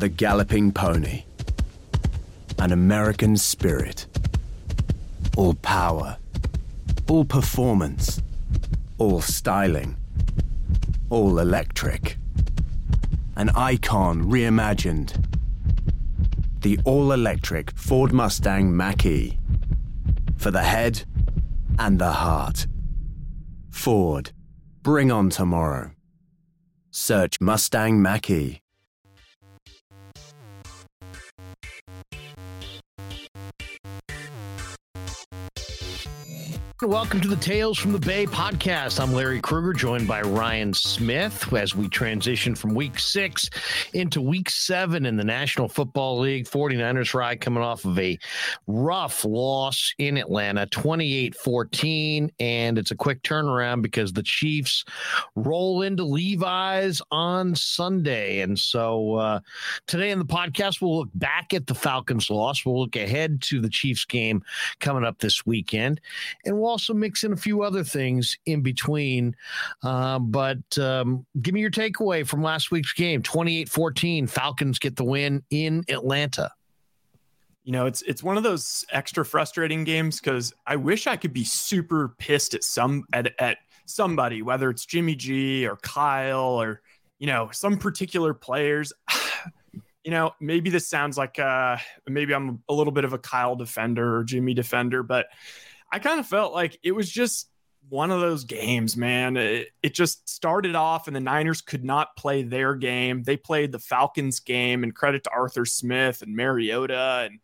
the galloping pony, an American spirit. All power, all performance, all styling, all electric. An icon reimagined. The all electric Ford Mustang Mach E. For the head and the heart. Ford, bring on tomorrow. Search Mustang Mach E. Welcome to the Tales from the Bay podcast. I'm Larry Krueger, joined by Ryan Smith as we transition from week six into week seven in the National Football League. 49ers ride coming off of a rough loss in Atlanta, 28 14. And it's a quick turnaround because the Chiefs roll into Levi's on Sunday. And so uh, today in the podcast, we'll look back at the Falcons' loss. We'll look ahead to the Chiefs game coming up this weekend. And we'll also mix in a few other things in between. Uh, but um, give me your takeaway from last week's game 28 14. Falcons get the win in Atlanta. You know, it's it's one of those extra frustrating games because I wish I could be super pissed at some at, at somebody, whether it's Jimmy G or Kyle or you know some particular players. you know, maybe this sounds like uh maybe I'm a little bit of a Kyle defender or Jimmy defender, but I kind of felt like it was just one of those games, man. It, it, just started off, and the Niners could not play their game. They played the Falcons game, and credit to Arthur Smith and Mariota. And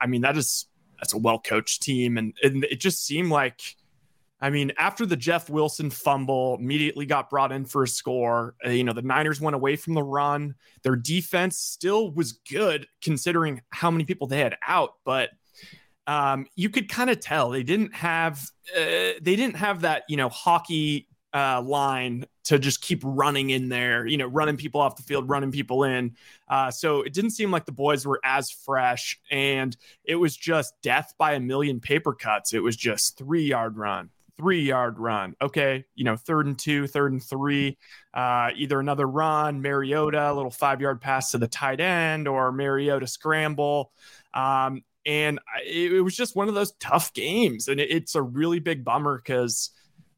I mean, that is that's a well coached team, and, and it just seemed like. I mean, after the Jeff Wilson fumble, immediately got brought in for a score. Uh, you know, the Niners went away from the run. Their defense still was good considering how many people they had out, but um, you could kind of tell they didn't have uh, they didn't have that you know hockey uh, line to just keep running in there, you know, running people off the field, running people in. Uh, so it didn't seem like the boys were as fresh, and it was just death by a million paper cuts. It was just three yard run, three yard run. Okay, you know, third and two, third and three, uh, either another run, Mariota, a little five yard pass to the tight end, or Mariota scramble. Um, and it, was just one of those tough games. And it, it's a really big bummer because,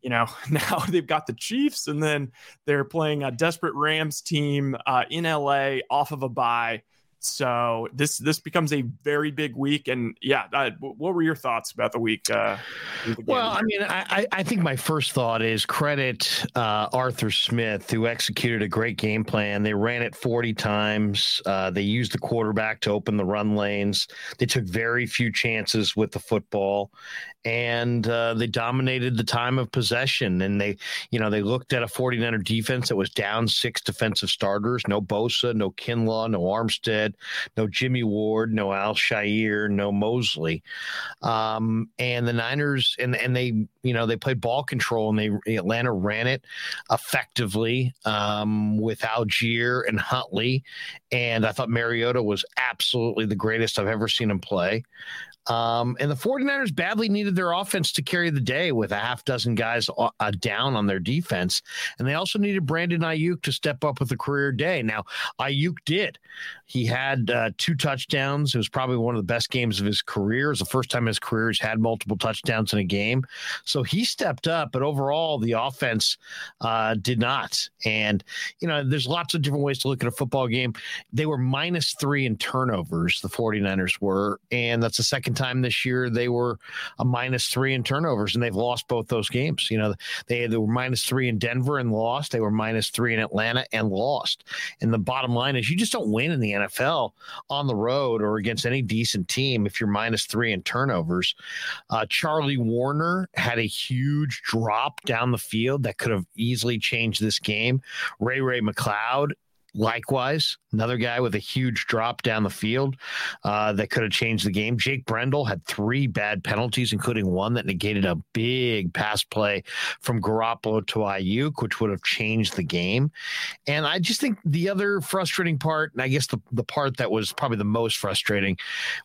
you know, now they've got the Chiefs and then they're playing a desperate Rams team uh, in LA off of a bye. So this this becomes a very big week, and yeah, uh, what were your thoughts about the week? Uh, the well, I mean, I, I think my first thought is credit uh, Arthur Smith who executed a great game plan. They ran it forty times. Uh, they used the quarterback to open the run lanes. They took very few chances with the football, and uh, they dominated the time of possession. And they, you know, they looked at a 49er defense that was down six defensive starters: no Bosa, no Kinlaw, no Armstead no Jimmy Ward, no Al-Shaair, no Mosley. Um, and the Niners and and they you know they played ball control and they Atlanta ran it effectively um, with Allgeier and Huntley. And I thought Mariota was absolutely the greatest I've ever seen him play. Um, and the 49ers badly needed their offense to carry the day with a half dozen guys uh, uh, down on their defense. And they also needed Brandon Aiyuk to step up with a career day. Now, Aiyuk did. He had uh, two touchdowns. It was probably one of the best games of his career. It was the first time in his career he's had multiple touchdowns in a game. So he stepped up, but overall, the offense uh, did not. And, you know, there's lots of different ways to look at a football game. They were minus three in turnovers, the 49ers were. And that's the second time this year they were a minus three in turnovers, and they've lost both those games. You know, they, they were minus three in Denver and lost. They were minus three in Atlanta and lost. And the bottom line is you just don't win in the NFL on the road or against any decent team if you're minus three in turnovers. Uh, Charlie Woerner had a huge drop down the field that could have easily changed this game. Ray Ray McCloud Likewise, another guy with a huge drop down the field uh, that could have changed the game. Jake Brendel had three bad penalties, including one that negated a big pass play from Garoppolo to Aiyuk, which would have changed the game. And I just think the other frustrating part, and I guess the, the part that was probably the most frustrating,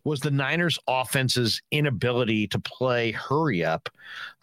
was the Niners' offense's inability to play hurry up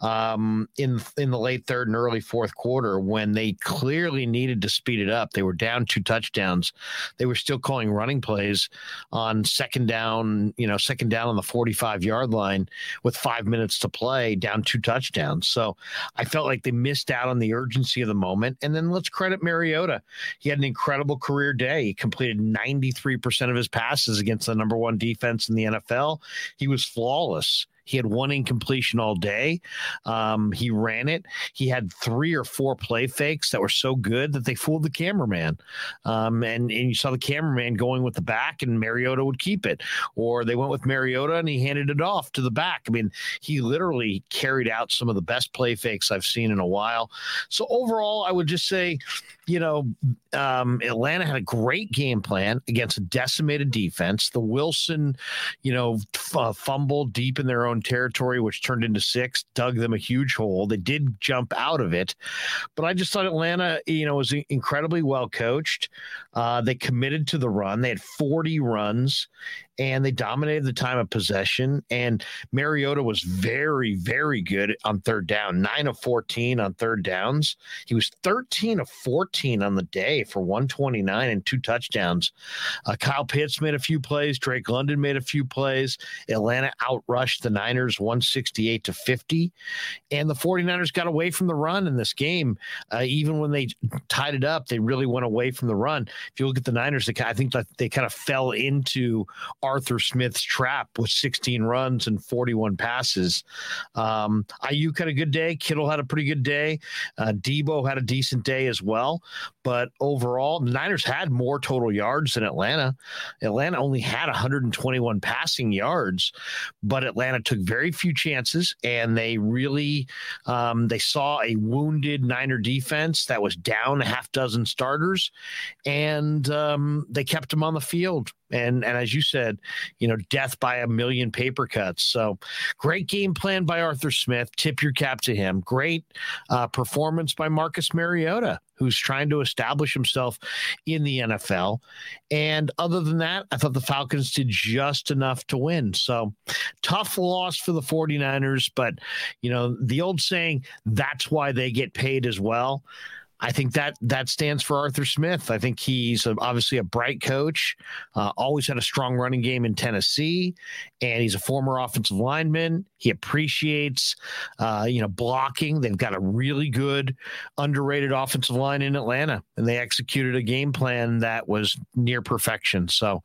um, in in the late third and early fourth quarter when they clearly needed to speed it up. They were down two touchdowns touchdowns. They were still calling running plays on second down, you know, second down on the 45 yard line with five minutes to play, down two touchdowns. So I felt like they missed out on the urgency of the moment. And then let's credit Mariota. He had an incredible career day. He completed 93% of his passes against the number one defense in the NFL. He was flawless. He had one incompletion all day. Um, he ran it. He had three or four play fakes that were so good that they fooled the cameraman. Um, and, and you saw the cameraman going with the back, and Mariota would keep it. Or they went with Mariota and he handed it off to the back. I mean, he literally carried out some of the best play fakes I've seen in a while. So overall, I would just say, you know, um, Atlanta had a great game plan against a decimated defense. The Wilson, you know, f- uh, fumble deep in their own territory, which turned into six, dug them a huge hole. They did jump out of it, but I just thought Atlanta, you know, was incredibly well coached. Uh, they committed to the run. They had 40 runs and they dominated the time of possession. And Mariota was very, very good on third down, nine of 14 on third downs. He was 13 of 14 on the day for 129 and two touchdowns. Uh, Kyle Pitts made a few plays. Drake London made a few plays. Atlanta outrushed the Niners 168 to 50. And the 49ers got away from the run in this game. Uh, even when they tied it up, they really went away from the run. If you look at the Niners, I think they kind of fell into Arthur Smith's trap with 16 runs and 41 passes. Um, Aiyuk had a good day. Kittle had a pretty good day. Uh, Deebo had a decent day as well. But overall, the Niners had more total yards than Atlanta. Atlanta only had 121 passing yards, but Atlanta took very few chances, and they really um, they saw a wounded Niner defense that was down a half dozen starters, and um, they kept them on the field and and as you said, you know, death by a million paper cuts. So great game plan by Arthur Smith. Tip your cap to him. Great uh, performance by Marcus Mariota, who's trying to establish himself in the NFL. And other than that, I thought the Falcons did just enough to win. So tough loss for the 49ers, but you know, the old saying, that's why they get paid as well. I think that that stands for Arthur Smith. I think he's a, obviously a bright coach, uh, always had a strong running game in Tennessee, and he's a former offensive lineman. He appreciates, uh, you know, blocking. They've got a really good, underrated offensive line in Atlanta, and they executed a game plan that was near perfection. So,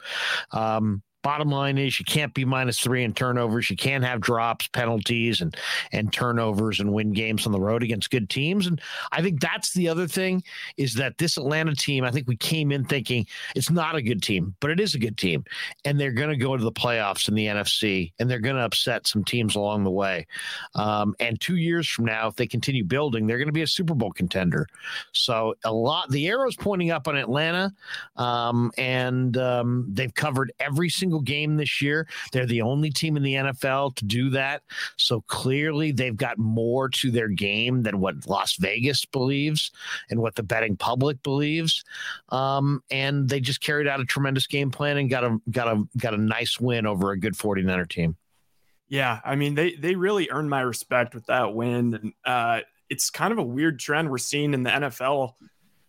um, bottom line is you can't be minus three in turnovers. You can't have drops, penalties, and and turnovers and win games on the road against good teams. And I think that's the other thing is that this Atlanta team, I think we came in thinking it's not a good team, but it is a good team. And they're going to go to the playoffs in the NFC and they're going to upset some teams along the way. Um, and two years from now, if they continue building, they're going to be a Super Bowl contender. So a lot, the arrow's pointing up on Atlanta. Um, and um, they've covered every single single game this year. They're the only team in the NFL to do that. So clearly they've got more to their game than what Las Vegas believes and what the betting public believes. Um, and they just carried out a tremendous game plan and got a got a got a nice win over a good 49er team. Yeah, I mean they they really earned my respect with that win, and uh, it's kind of a weird trend we're seeing in the NFL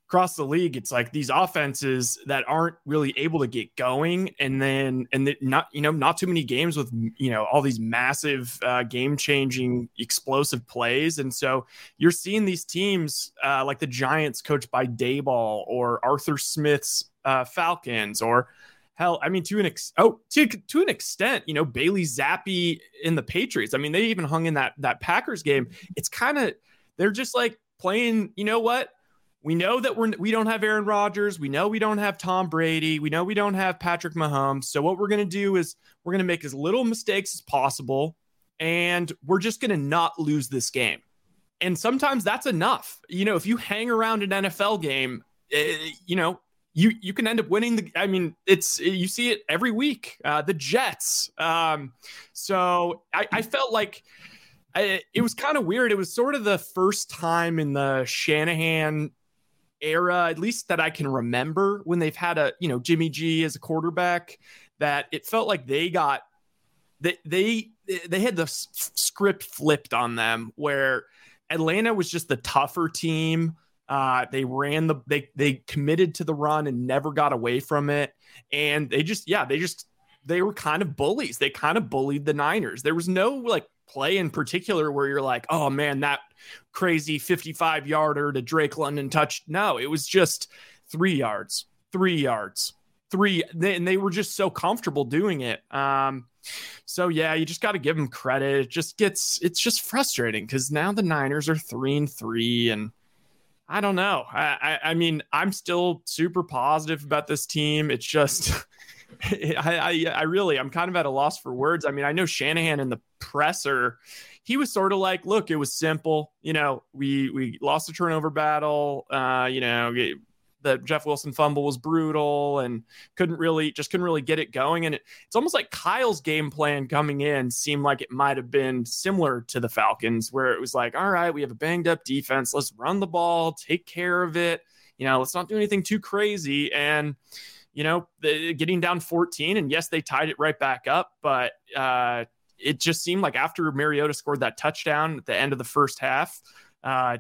across the league, it's like these offenses that aren't really able to get going, and then and not you know not too many games with you know all these massive uh, game changing explosive plays, and so you're seeing these teams uh, like the Giants, coached by Daboll or Arthur Smith's uh, Falcons, or hell, I mean to an ex- oh to to an extent, you know Bailey Zappe in the Patriots. I mean they even hung in that that Packers game. It's kind of they're just like playing. You know what? We know that we're we don't have Aaron Rodgers. We know we don't have Tom Brady. We know we don't have Patrick Mahomes. So what we're going to do is we're going to make as little mistakes as possible and we're just going to not lose this game. And sometimes that's enough. You know, if you hang around an NFL game, uh, you know, you you can end up winning the I mean, it's you see it every week. Uh the Jets. Um so I, I felt like I, it was kind of weird. It was sort of the first time in the Shanahan era, at least that I can remember, when they've had a you know Jimmy G as a quarterback, that it felt like they got they they they had the script flipped on them where Atlanta was just the tougher team. Uh, they ran the they they committed to the run and never got away from it. And they just yeah they just they were kind of bullies. They kind of bullied the Niners. There was no like play in particular where you're like, oh man, that crazy 55 yarder to Drake London touch. No, it was just three yards, three yards, three. And they were just so comfortable doing it. Um, so yeah, you just got to give them credit. It just gets, it's just frustrating because now the Niners are three and three and I don't know. I, I, I mean, I'm still super positive about this team. It's just, I, I, I really, I'm kind of at a loss for words. I mean, I know Shanahan in the presser, he was sort of like, look, it was simple. You know, we we lost the turnover battle. Uh, you know, the Jeff Wilson fumble was brutal and couldn't really just couldn't really get it going. And it, it's almost like Kyle's game plan coming in seemed like it might have been similar to the Falcons, where it was like, all right, we have a banged up defense. Let's run the ball, take care of it. You know, let's not do anything too crazy. And you know, getting down 14, and yes, they tied it right back up, but uh, it just seemed like after Mariota scored that touchdown at the end of the first half, uh,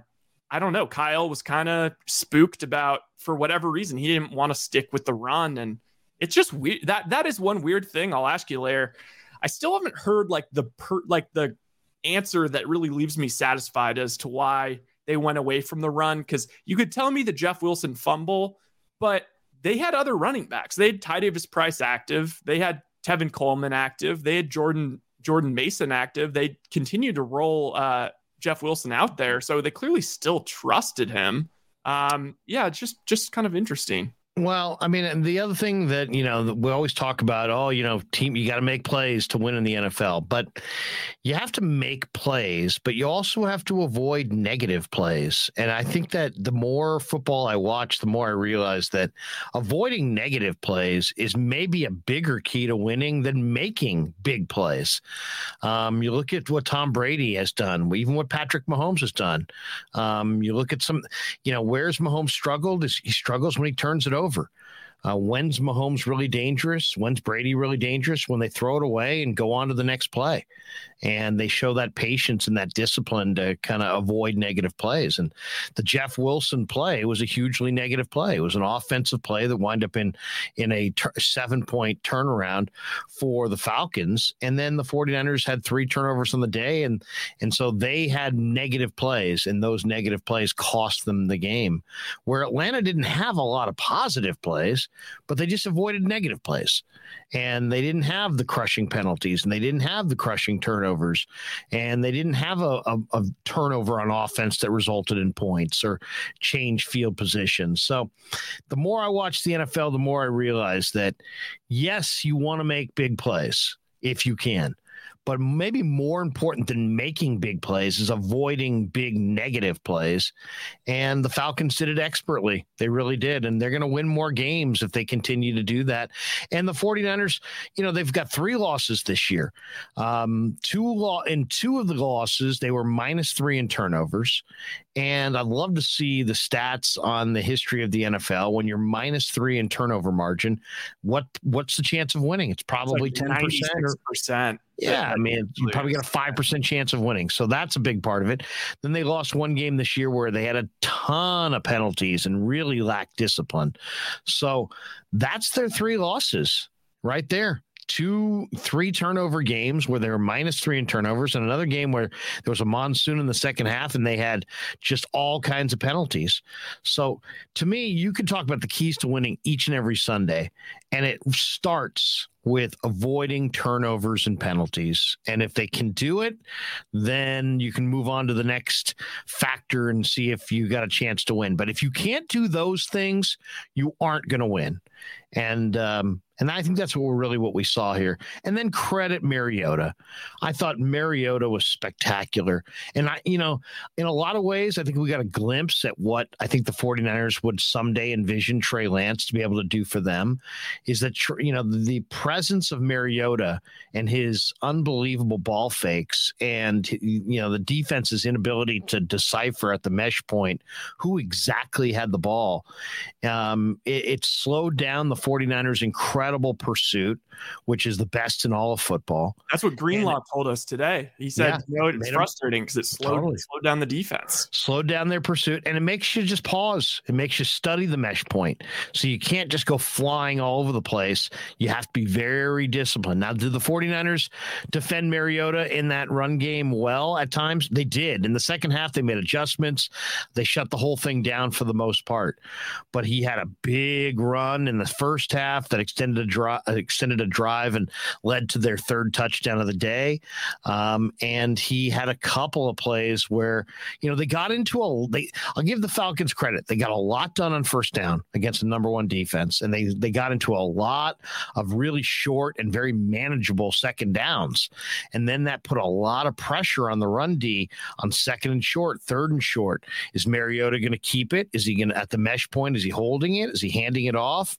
I don't know. Kyle was kind of spooked about for whatever reason he didn't want to stick with the run, and it's just weird. That that is one weird thing. I'll ask you later. I still haven't heard like the per, like the answer that really leaves me satisfied as to why they went away from the run. Because you could tell me the Jeff Wilson fumble, but they had other running backs. They had Ty Davis Price active. They had Tevin Coleman active. They had Jordan Jordan Mason active. They continued to roll uh, Jeff Wilson out there, so they clearly still trusted him. Um, yeah, just just kind of interesting. Well, I mean, the other thing that you know we always talk about, oh, you know, team, you got to make plays to win in the NFL, but you have to make plays, but you also have to avoid negative plays. And I think that the more football I watch, the more I realize that avoiding negative plays is maybe a bigger key to winning than making big plays. Um, you look at what Tom Brady has done, even what Patrick Mahomes has done. Um, you look at some, you know, where's Mahomes struggled? Is he struggles when he turns it over over. Uh, when's Mahomes really dangerous? When's Brady really dangerous? When they throw it away and go on to the next play and they show that patience and that discipline to kind of avoid negative plays. And the Jeff Wilson play was a hugely negative play. It was an offensive play that wound up in in a ter- seven point turnaround for the Falcons. And then the 49ers had three turnovers on the day. And, and so they had negative plays, and those negative plays cost them the game. Where Atlanta didn't have a lot of positive plays, but they just avoided negative plays. And they didn't have the crushing penalties and they didn't have the crushing turnovers and they didn't have a, a, a turnover on offense that resulted in points or change field positions. So the more I watch the NFL, the more I realize that yes, you want to make big plays if you can. But maybe more important than making big plays is avoiding big negative plays. And the Falcons did it expertly. They really did. And they're going to win more games if they continue to do that. And the 49ers, you know, they've got three losses this year. Um, two in two of the losses, they were minus three in turnovers. And I'd love to see the stats on the history of the NFL. When you're minus three in turnover margin, what what's the chance of winning? It's probably ten percent. Yeah, I mean, you probably got a five percent chance of winning, so that's a big part of it. Then they lost one game this year where they had a ton of penalties and really lacked discipline. So that's their three losses right there two, three turnover games where they were minus three in turnovers, and another game where there was a monsoon in the second half and they had just all kinds of penalties. So to me, you can talk about the keys to winning each and every Sunday, and it starts with avoiding turnovers and penalties. And if they can do it, then you can move on to the next factor and see if you got a chance to win. But if you can't do those things, you aren't going to win. And um, and I think that's what we're really what we saw here. And then credit Mariota. I thought Mariota was spectacular. And I, you know, in a lot of ways, I think we got a glimpse at what I think the 49ers would someday envision Trey Lance to be able to do for them is that, you know, the presence of Mariota and his unbelievable ball fakes and, you know, the defense's inability to decipher at the mesh point who exactly had the ball. Um, it, it slowed down the 49ers incredibly incredible pursuit, which is the best in all of football. That's what Greenlaw and, told us today. He said, yeah, you know, it's frustrating because it slowed, totally. slowed down the defense. Slowed down their pursuit. And it makes you just pause. It makes you study the mesh point. So you can't just go flying all over the place. You have to be very disciplined. Now, did the 49ers defend Mariota in that run game well at times? They did. In the second half, they made adjustments. They shut the whole thing down for the most part. But he had a big run in the first half that extended a drive, extended a drive and led to their third touchdown of the day. Um, and he had a couple of plays where you know they got into a. They, I'll give the Falcons credit. They got a lot done on first down against the number one defense, and they they got into a lot of really short and very manageable second downs, and then that put a lot of pressure on the run D on second and short, third and short. Is Mariota going to keep it? Is he going to at the mesh point? Is he holding it? Is he handing it off?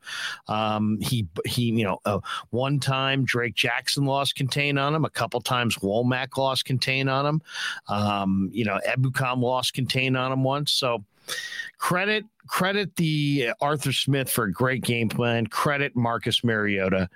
Um, he he, you know, uh, one time Drake Jackson lost contain on him, a couple times Womack lost contain on him. Um, you know, Ebukam lost contain on him once. So credit credit the Arthur Smith for a great game plan. Credit Marcus Mariota.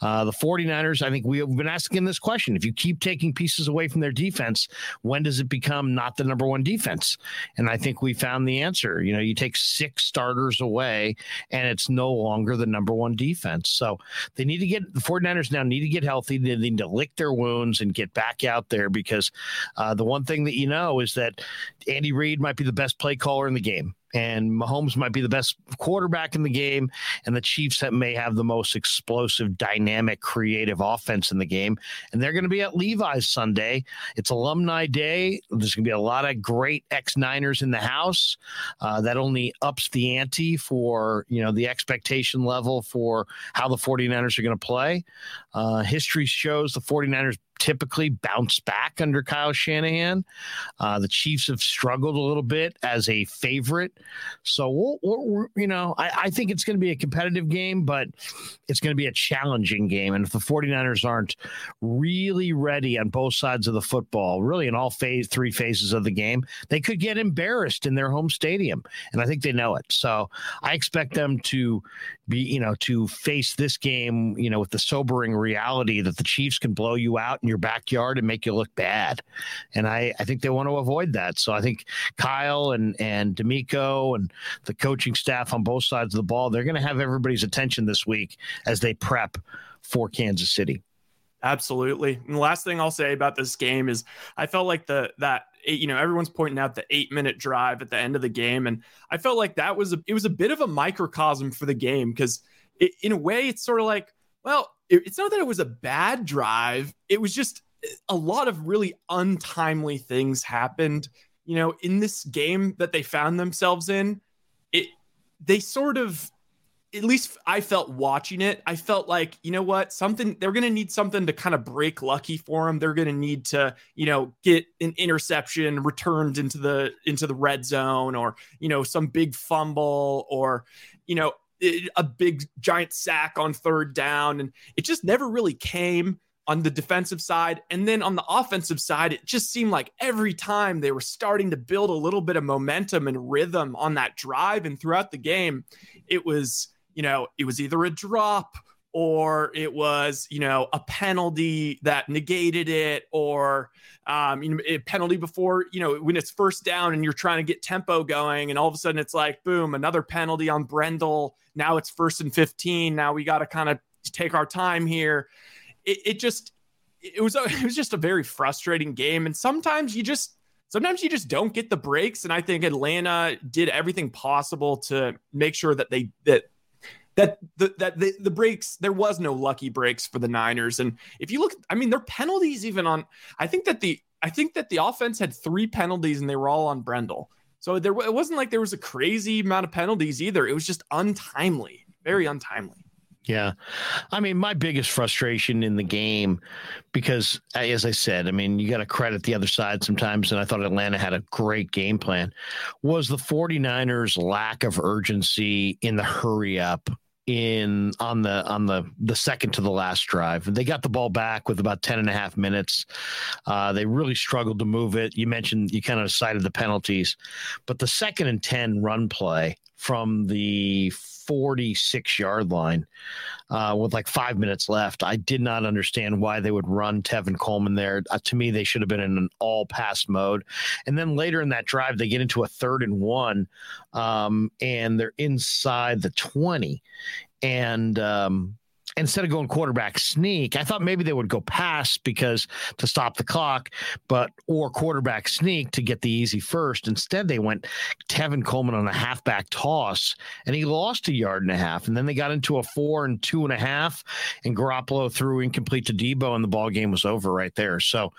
Uh, the 49ers, I think we have been asking this question. If you keep taking pieces away from their defense, when does it become not the number one defense? And I think we found the answer. You know, you take six starters away and it's no longer the number one defense. So they need to get the 49ers now need to get healthy. They need to lick their wounds and get back out there because uh, the one thing that you know is that Andy Reid might be the best play caller in the game and Mahomes might be the best quarterback in the game, and the Chiefs may have the most explosive, dynamic, creative offense in the game. And they're going to be at Levi's Sunday. It's Alumni Day. There's going to be a lot of great ex Niners in the house. Uh, that only ups the ante for you know the expectation level for how the 49ers are going to play. Uh, history shows the 49ers typically bounce back under Kyle Shanahan. Uh, the Chiefs have struggled a little bit as a favorite. So, we'll, we'll, you know, I, I think it's going to be a competitive game, but it's going to be a challenging game. And if the 49ers aren't really ready on both sides of the football, really in all phase, three phases of the game, they could get embarrassed in their home stadium. And I think they know it. So I expect them to be, you know, to face this game, you know, with the sobering reality that the Chiefs can blow you out in your backyard and make you look bad. And I, I think they want to avoid that. So I think Kyle and, and DeMeco and the coaching staff on both sides of the ball, they're going to have everybody's attention this week as they prep for Kansas City. Absolutely. And the last thing I'll say about this game is I felt like the that eh, you know everyone's pointing out the 8 minute drive at the end of the game and I felt like that was a, it was a bit of a microcosm for the game cuz in a way it's sort of like well it, it's not that it was a bad drive. It was just eh, a lot of really untimely things happened. You know, in this game that they found themselves in, it they sort of at least I felt watching it, I felt like, you know what, something they're going to need something to kind of break lucky for them. They're going to need to, you know, get an interception returned into the into the red zone or, you know, some big fumble or, you know, a big giant sack on third down. And it just never really came on the defensive side. And then on the offensive side, it just seemed like every time they were starting to build a little bit of momentum and rhythm on that drive and throughout the game, it was, you know, it was either a drop or it was, you know, a penalty that negated it or um, you know, a penalty before, you know, when it's first down and you're trying to get tempo going, and all of a sudden it's like, boom, another penalty on Brendel. Now it's first and 15. Now we got to kind of take our time here. It, it just, it was, a, it was just a very frustrating game. And sometimes you just, sometimes you just don't get the breaks. And I think Atlanta did everything possible to make sure that they, that that the that the, the breaks there was no lucky breaks for the Niners. And if you look, I mean, their penalties even on. I think that the I think that the offense had three penalties and they were all on Brendel. So there it wasn't like there was a crazy amount of penalties either. It was just untimely, very untimely. Yeah. I mean, my biggest frustration in the game, because as I said, I mean, you got to credit the other side sometimes. And I thought Atlanta had a great game plan, was the 49ers' lack of urgency in the hurry up in on the on the the second to the last drive. They got the ball back with about 10 and a half minutes. Uh, they really struggled to move it. You mentioned you kind of cited the penalties, but the second and 10 run play from the 46 yard line uh, with like five minutes left. I did not understand why they would run Tevin Coleman there. Uh, to me, they should have been in an all pass mode. And then later in that drive, they get into a third and one, um, and they're inside the 20. And um, instead of going quarterback sneak, I thought maybe they would go pass because to stop the clock, but or quarterback sneak to get the easy first. Instead, they went Tevin Coleman on a halfback toss, and he lost a yard and a half. And then they got into a four and two and a half, and Garoppolo threw incomplete to Deebo, and the ball game was over right there. So,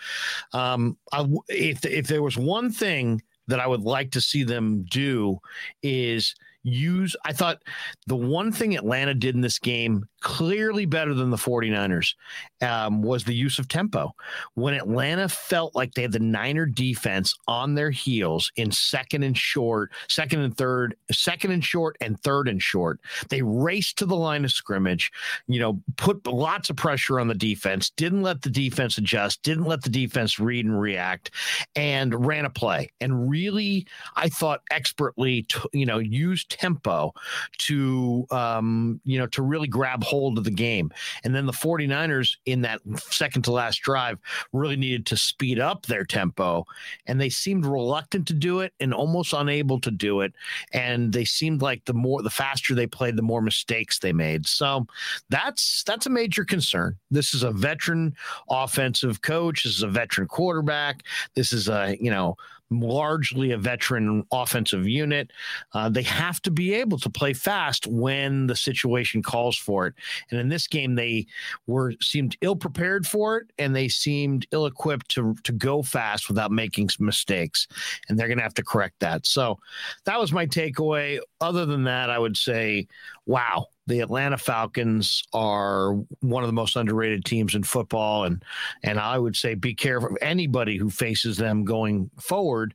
um, I, if if there was one thing that I would like to see them do is use I thought the one thing Atlanta did in this game clearly better than the 49ers um, was the use of tempo. When Atlanta felt like they had the Niner defense on their heels in second and short, second and third, second and short, and third and short, they raced to the line of scrimmage, you know, put lots of pressure on the defense, didn't let the defense adjust, didn't let the defense read and react, and ran a play. And really, I thought expertly, t- you know, used tempo to, um, you know, to really grab hold of the game. And then the 49ers in that second to last drive really needed to speed up their tempo. And they seemed reluctant to do it and almost unable to do it. And they seemed like the more, the faster they played, the more mistakes they made. So that's, that's a major concern. This is a veteran offensive coach. This is a veteran quarterback. This is a, you know, largely a veteran offensive unit. Uh, they have to be able to play fast when the situation calls for it. And in this game, they were seemed ill prepared for it, and they seemed ill equipped to to go fast without making mistakes. And they're going to have to correct that. So that was my takeaway. Other than that, I would say, wow, the Atlanta Falcons are one of the most underrated teams in football, and and I would say be careful. Anybody who faces them going forward,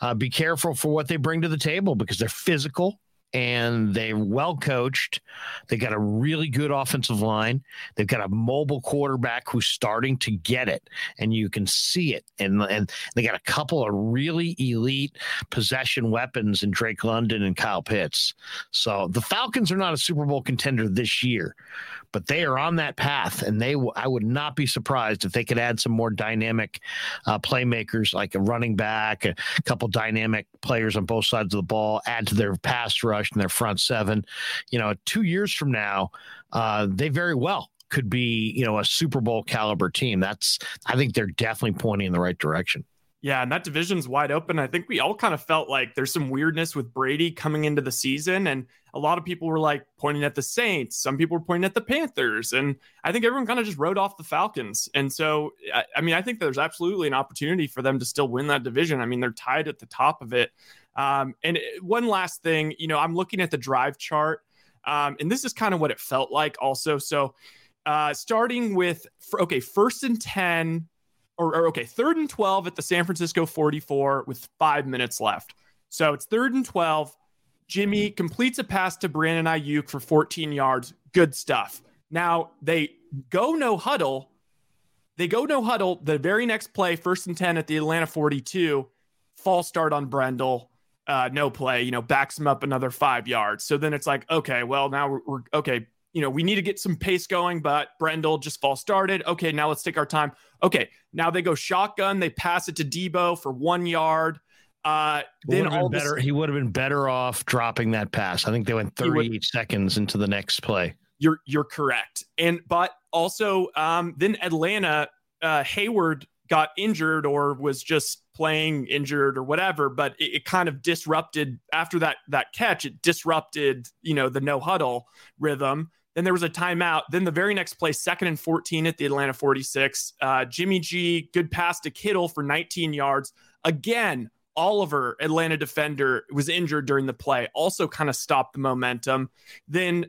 uh, be careful for what they bring to the table because they're physical and they're well coached. They got a really good offensive line. They've got a mobile quarterback who's starting to get it, and you can see it. And and they got a couple of really elite possession weapons in Drake London and Kyle Pitts. So the Falcons are not a Super Bowl contender this year, but they are on that path, and they I would not be surprised if they could add some more dynamic uh, playmakers like a running back, a couple dynamic players on both sides of the ball, add to their pass rush and their front seven. You know, two years from now, uh, they very well could be you know a Super Bowl caliber team. That's I think they're definitely pointing in the right direction. Yeah, and that division's wide open. I think we all kind of felt like there's some weirdness with Brady coming into the season. And a lot of people were like pointing at the Saints. Some people were pointing at the Panthers. And I think everyone kind of just wrote off the Falcons. And so, I, I mean, I think there's absolutely an opportunity for them to still win that division. I mean, they're tied at the top of it. Um, and one last thing, you know, I'm looking at the drive chart. Um, and this is kind of what it felt like also. So, uh, starting with, okay, first and 10 or, or, okay, third and 12 at the San Francisco 44 with five minutes left. So it's third and 12. Jimmy completes a pass to Brandon Aiyuk for 14 yards. Good stuff. Now they go no huddle. They go no huddle. The very next play, first and 10 at the Atlanta 42, false start on Brendel. Uh, no play, you know, backs him up another five yards. So then it's like, okay, well, now we're, we're okay you know, we need to get some pace going, but Brendel just false started. Okay, now let's take our time. Okay, now they go shotgun. They pass it to Deebo for one yard. Uh, then all better, he would have been better off dropping that pass. I think they went 38 would, seconds into the next play. You're you're correct. And but also um, then Atlanta uh, Hayward got injured or was just playing injured or whatever but it, it, kind of disrupted after that that catch it disrupted you know the no huddle rhythm then there was a timeout. Then the very next play, second and 14 at the Atlanta 46. Uh, Jimmy G, good pass to Kittle for 19 yards. Again, Oliver, Atlanta defender, was injured during the play, also kind of stopped the momentum. Then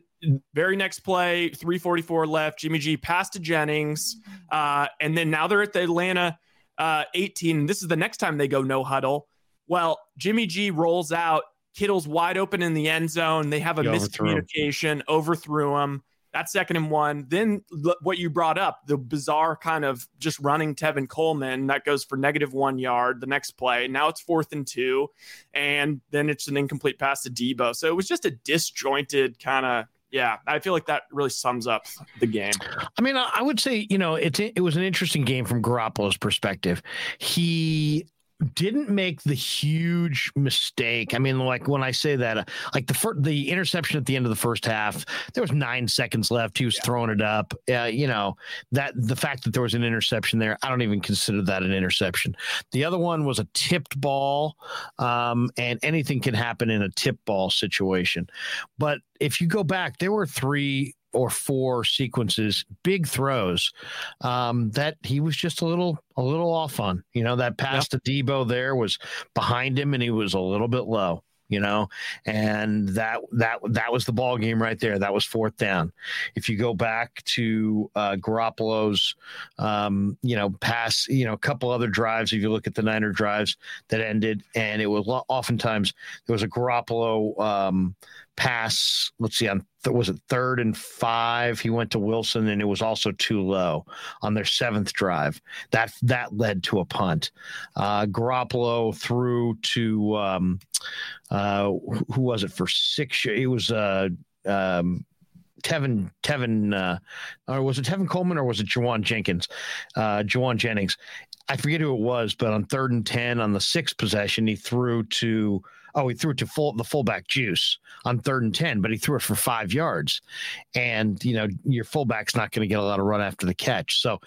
very next play, 344 left. Jimmy G passed to Jennings. Uh, and then now they're at the Atlanta uh, 18. This is the next time they go no huddle. Well, Jimmy G rolls out Kittle's wide open in the end zone. They have a he miscommunication, overthrew him. overthrew him. That's second and one. Then what you brought up, the bizarre kind of just running Tevin Coleman that goes for negative one yard the next play. Now it's fourth and two, and then it's an incomplete pass to Deebo. So it was just a disjointed kind of yeah, I feel like that really sums up the game. I mean, I would say, you know, it's it was an interesting game from Garoppolo's perspective. He didn't make the huge mistake. I mean, like when I say that, uh, like the fir- the interception at the end of the first half, there was nine seconds left. He was yeah. throwing it up. Uh, you know that the fact that there was an interception there, I don't even consider that an interception. The other one was a tipped ball, um, and anything can happen in a tip ball situation. But if you go back, there were three or four sequences, big throws um, that he was just a little a little off on. You know, that pass yep. to Deebo there was behind him and he was a little bit low. You know, and that that that was the ball game right there. That was fourth down. If you go back to uh, Garoppolo's, um, you know, pass, you know, a couple other drives. If you look at the Niner drives that ended, and it was oftentimes there was a Garoppolo um, pass. Let's see, on th- was it third and five? He went to Wilson, and it was also too low on their seventh drive. That that led to a punt. Uh, Garoppolo threw to um, uh, who was it for six? It was uh, um, Tevin Tevin uh, or was it Tevin Coleman or was it Jauan Jenkins? Uh Jennings. I forget who it was, but on third and ten on the sixth possession, he threw to Oh, he threw it to full the fullback juice on third and 10, but he threw it for five yards. And, you know, your fullback's not going to get a lot of run after the catch. So,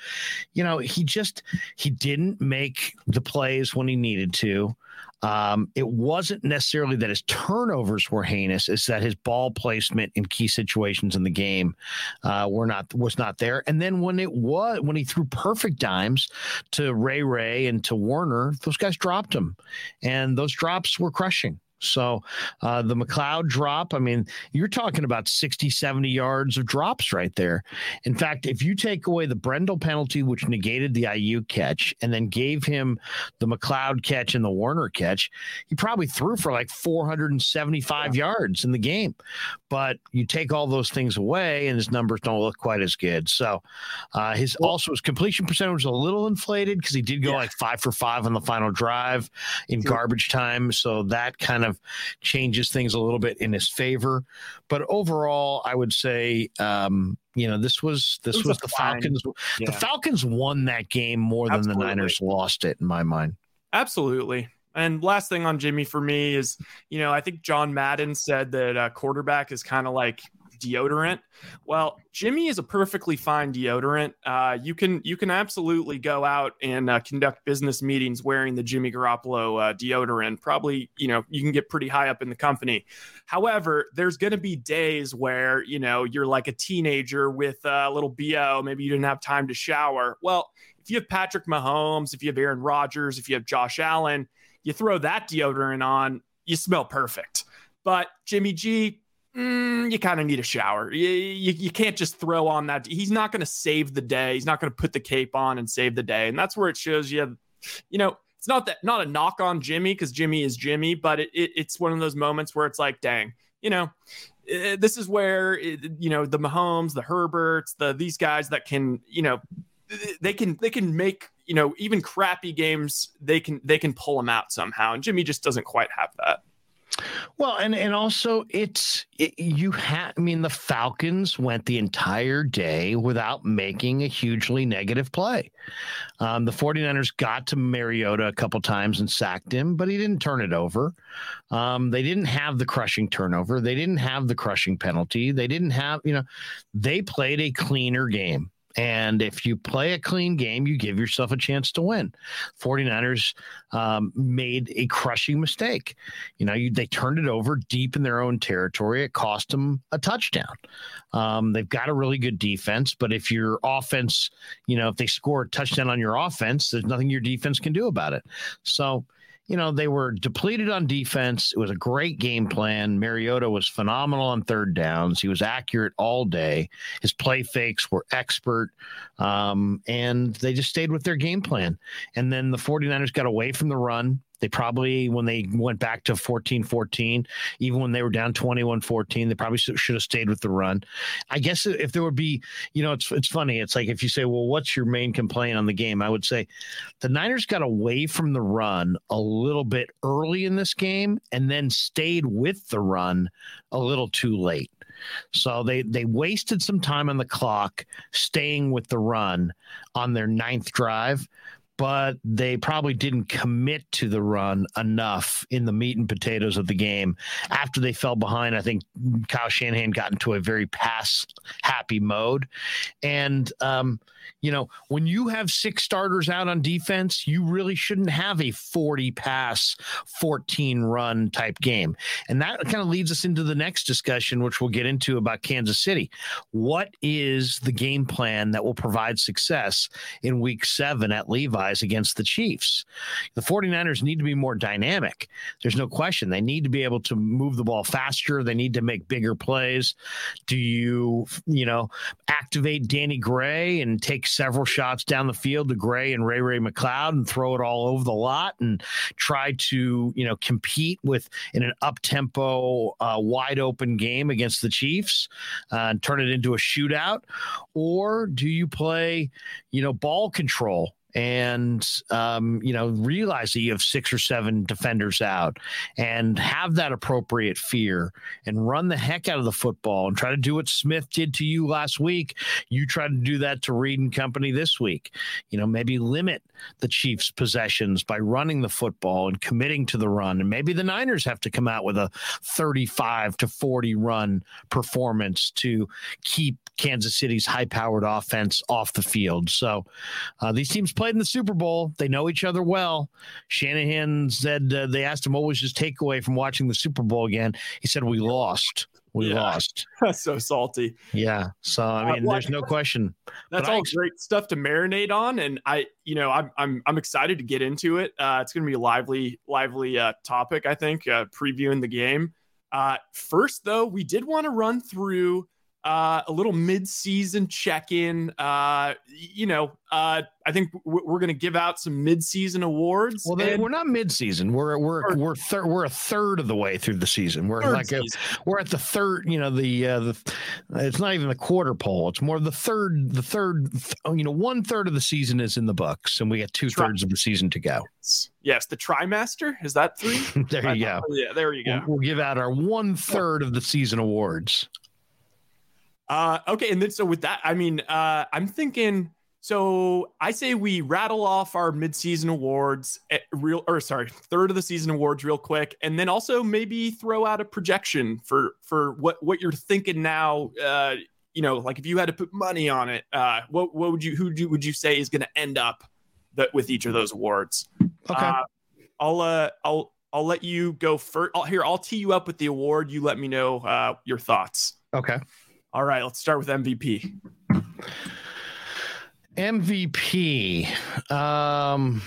you know, he just he didn't make the plays when he needed to. Um, it wasn't necessarily that his turnovers were heinous; it's that his ball placement in key situations in the game uh, were not was not there. And then when it was when he threw perfect dimes to Ray Ray and to Woerner, those guys dropped him, and those drops were crushing. So uh, the McCloud drop, I mean, you're talking about 60, 70 yards of drops right there. In fact, if you take away the Brendel penalty, which negated the Aiyuk catch, and then gave him the McCloud catch and the Woerner catch, he probably threw for like 475 yeah. yards in the game. But you take all those things away, and his numbers don't look quite as good. So uh, his well, also his completion percentage was a little inflated because he did go yeah. like five for five on the final drive in garbage time. So that kind of of changes things a little bit in his favor. But overall, I would say, um, you know, this was this was, was the Falcons. Yeah. The Falcons won that game more Absolutely. than the Niners lost it, in my mind. Absolutely. And last thing on Jimmy for me is, you know, I think John Madden said that a quarterback is kind of like deodorant. Well, Jimmy is a perfectly fine deodorant. Uh, you can you can absolutely go out and uh, conduct business meetings wearing the Jimmy Garoppolo uh, deodorant. Probably, you know, you can get pretty high up in the company. However, there's going to be days where you know you're like a teenager with a little bo. Maybe you didn't have time to shower. Well, if you have Patrick Mahomes, if you have Aaron Rodgers, if you have Josh Allen, you throw that deodorant on, you smell perfect. But Jimmy G, mm, you kind of need a shower. You, you, you, can't just throw on that. He's not going to save the day. He's not going to put the cape on and save the day. And that's where it shows you, you know, it's not that not a knock on Jimmy because Jimmy is Jimmy, but it, it, it's one of those moments where it's like, dang, you know, eh, this is where it, you know the Mahomes, the Herberts, the these guys that can, you know, they can they can make you know even crappy games they can they can pull them out somehow, and Jimmy just doesn't quite have that. Well, and and also it's it, you have. I mean, the Falcons went the entire day without making a hugely negative play. Um, the 49ers got to Mariota a couple times and sacked him, but he didn't turn it over. Um, they didn't have the crushing turnover. They didn't have the crushing penalty. They didn't have, you know, they played a cleaner game. And if you play a clean game, you give yourself a chance to win. 49ers um, made a crushing mistake. You know, you, they turned it over deep in their own territory. It cost them a touchdown. Um, they've got a really good defense, but if your offense, you know, if they score a touchdown on your offense, there's nothing your defense can do about it. So, you know, they were depleted on defense. It was a great game plan. Mariota was phenomenal on third downs. He was accurate all day. His play fakes were expert. Um, and they just stayed with their game plan. And then the 49ers got away from the run. They probably, when they went back to 14 14, even when they were down 21 14, they probably should have stayed with the run. I guess if there would be, you know, it's, it's funny. It's like if you say, well, what's your main complaint on the game? I would say the Niners got away from the run a little bit early in this game and then stayed with the run a little too late. So they they wasted some time on the clock staying with the run on their ninth drive but they probably didn't commit to the run enough in the meat and potatoes of the game. After they fell behind, I think Kyle Shanahan got into a very pass happy mode. And, um, you know, when you have six starters out on defense, you really shouldn't have a 40 pass, 14 run type game. And that kind of leads us into the next discussion, which we'll get into about Kansas City. What is the game plan that will provide success in week seven at Levi's against the Chiefs? The 49ers need to be more dynamic. There's no question. They need to be able to move the ball faster, they need to make bigger plays. Do you, you know, activate Danny Gray and take several shots down the field to Gray and Ray Ray McCloud and throw it all over the lot and try to, you know, compete with in an up tempo, uh, wide open game against the Chiefs uh, and turn it into a shootout? Or do you play, you know, ball control and um, you know realize that you have six or seven defenders out and have that appropriate fear and run the heck out of the football and try to do what Smith did to you last week. You try to do that to Reid and company this week. You know, maybe limit the Chiefs' possessions by running the football and committing to the run. And maybe the Niners have to come out with a 35 to 40 run performance to keep Kansas City's high powered offense off the field. So uh, these teams played in the Super Bowl. They know each other well. Shanahan said uh, they asked him what was his takeaway from watching the Super Bowl again. He said, We lost. We yeah. lost. so salty. Yeah. So I uh, mean, uh, well, there's no question. That's all I, great stuff to marinate on, and I, you know, I'm I'm I'm excited to get into it. Uh, it's going to be a lively, lively uh, topic. I think uh, previewing the game. Uh, first, though, we did want to run through uh, a little mid-season check-in. Uh, you know, uh, I think we're going to give out some mid-season awards. Well, and- we're not mid-season. We're we're we're thir- we're a third of the way through the season. We're like a, we're at the third. You know, the uh, the it's not even the quarter pole. It's more the third. The third. You know, one third of the season is in the books, and we got two thirds of the season to go. Yes, the trimester is that three? there you go. Yeah, there you go. We'll, we'll give out our one third of the season awards. Uh, okay, and then so with that, I mean, uh, I'm thinking. So I say we rattle off our midseason awards, at eh, real or sorry, third of the season awards, real quick, and then also maybe throw out a projection for for what what you're thinking now. Uh, you know, like if you had to put money on it, uh, what what would you who would you, would you say is going to end up that with each of those awards? Okay, uh, I'll uh I'll I'll let you go first. I'll, here I'll tee you up with the award. You let me know uh, your thoughts. Okay. All right, let's start with MVP. MVP. Um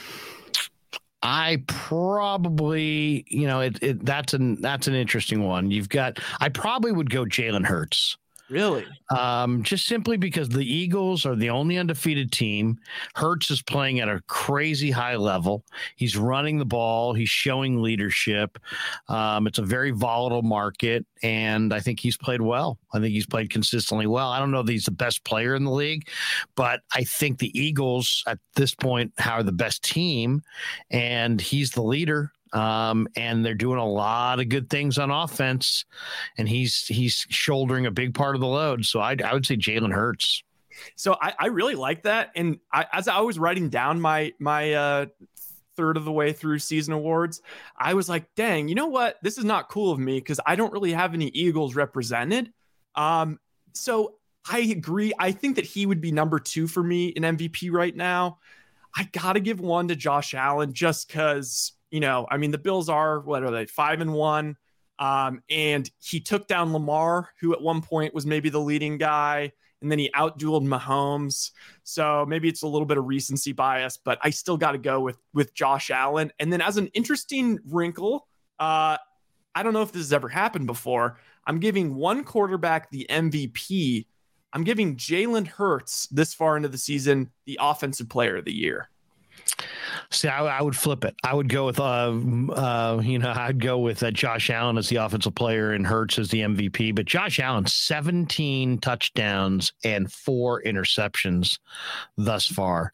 I probably, you know, it, it that's an that's an interesting one. You've got I probably would go Jalen Hurts. Really? Um, just simply because the Eagles are the only undefeated team. Hurts is playing at a crazy high level. He's running the ball. He's showing leadership. Um, it's a very volatile market, and I think he's played well. I think he's played consistently well. I don't know if he's the best player in the league, but I think the Eagles at this point are the best team, and he's the leader. Um, and they're doing a lot of good things on offense, and he's he's shouldering a big part of the load. So I, I would say Jalen Hurts. So I, I really like that, and I, as I was writing down my my uh, third of the way through season awards, I was like, dang, you know what? This is not cool of me because I don't really have any Eagles represented. Um, so I agree. I think that he would be number two for me in MVP right now. I got to give one to Josh Allen just because you know, I mean, the Bills are what are they five and one, um, and he took down Lamar, who at one point was maybe the leading guy, and then he outdueled Mahomes. So maybe it's a little bit of recency bias, but I still got to go with with Josh Allen. And then as an interesting wrinkle, uh, I don't know if this has ever happened before. I'm giving one quarterback the MVP. I'm giving Jalen Hurts this far into the season the offensive player of the year. See, I, I, would flip it. I would go with, uh, uh, you know, I'd go with uh, Josh Allen as the offensive player and Hurts as the MVP. But Josh Allen, 17 touchdowns and four interceptions thus far.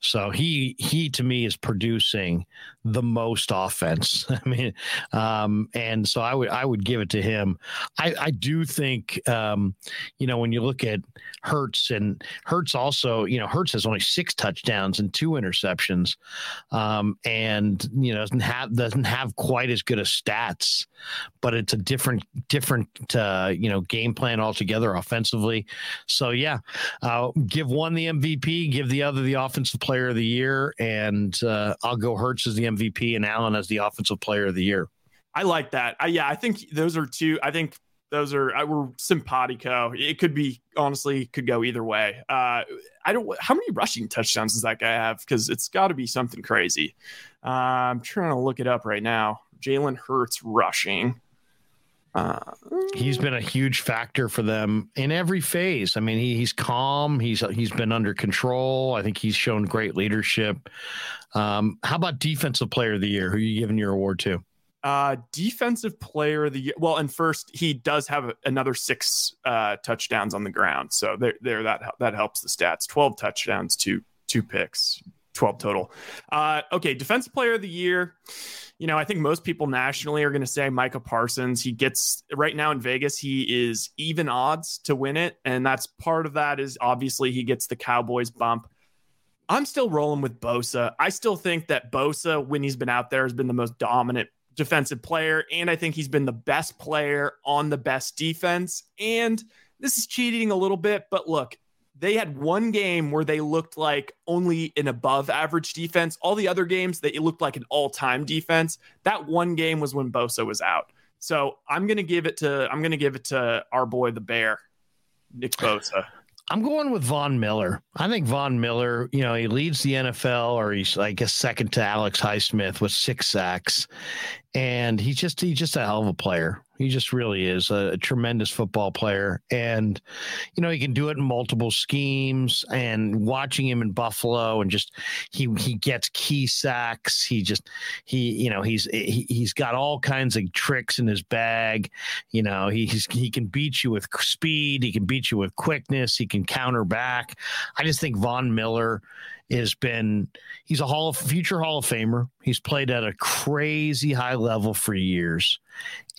So he he to me is producing the most offense. I mean, um, and so I would I would give it to him. I, I do think um, you know when you look at Hurts and Hurts also you know Hurts has only six touchdowns and two interceptions, um, and you know doesn't have doesn't have quite as good a stats, but it's a different different uh, you know game plan altogether offensively. So yeah, uh, give one the MVP, give the other the offensive player of the year, and uh, I'll go Hurts as the MVP and Allen as the offensive player of the year. I like that. I, yeah, I think those are two. I think those are I, we're simpatico. It could be honestly could go either way. Uh, I don't. How many rushing touchdowns does that guy have? Because it's got to be something crazy. Uh, I'm trying to look it up right now. Jalen Hurts rushing. Uh, he's been a huge factor for them in every phase. I mean, he, he's calm. He's he's been under control. I think he's shown great leadership. Um, how about defensive player of the year? Who are you giving your award to? Uh, defensive player of the year. Well, and first he does have another six uh, touchdowns on the ground, so there, there that that helps the stats. Twelve touchdowns, two two picks, twelve total. Uh, okay, defensive player of the year you know, I think most people nationally are going to say Micah Parsons. He gets right now in Vegas, he is even odds to win it. And that's part of that is obviously he gets the Cowboys bump. I'm still rolling with Bosa. I still think that Bosa, when he's been out there, has been the most dominant defensive player. And I think he's been the best player on the best defense. And this is cheating a little bit, but look, they had one game where they looked like only an above average defense. All the other games, they looked like an all time defense. That one game was when Bosa was out. So I'm gonna give it to I'm gonna give it to our boy the Bear, Nick Bosa. I'm going with Von Miller. I think Von Miller, you know, he leads the NFL, or he's I guess second to Alex Highsmith with six sacks, and he's just he's just a hell of a player. He just really is a, a, tremendous football player. And, you know, he can do it in multiple schemes and watching him in Buffalo and just he he gets key sacks. He just he, you know, he's he, he's got all kinds of tricks in his bag. You know, he's he can beat you with speed, he can beat you with quickness, he can counter back. I just think Von Miller has been he's a hall of future hall of famer. He's played at a crazy high level for years.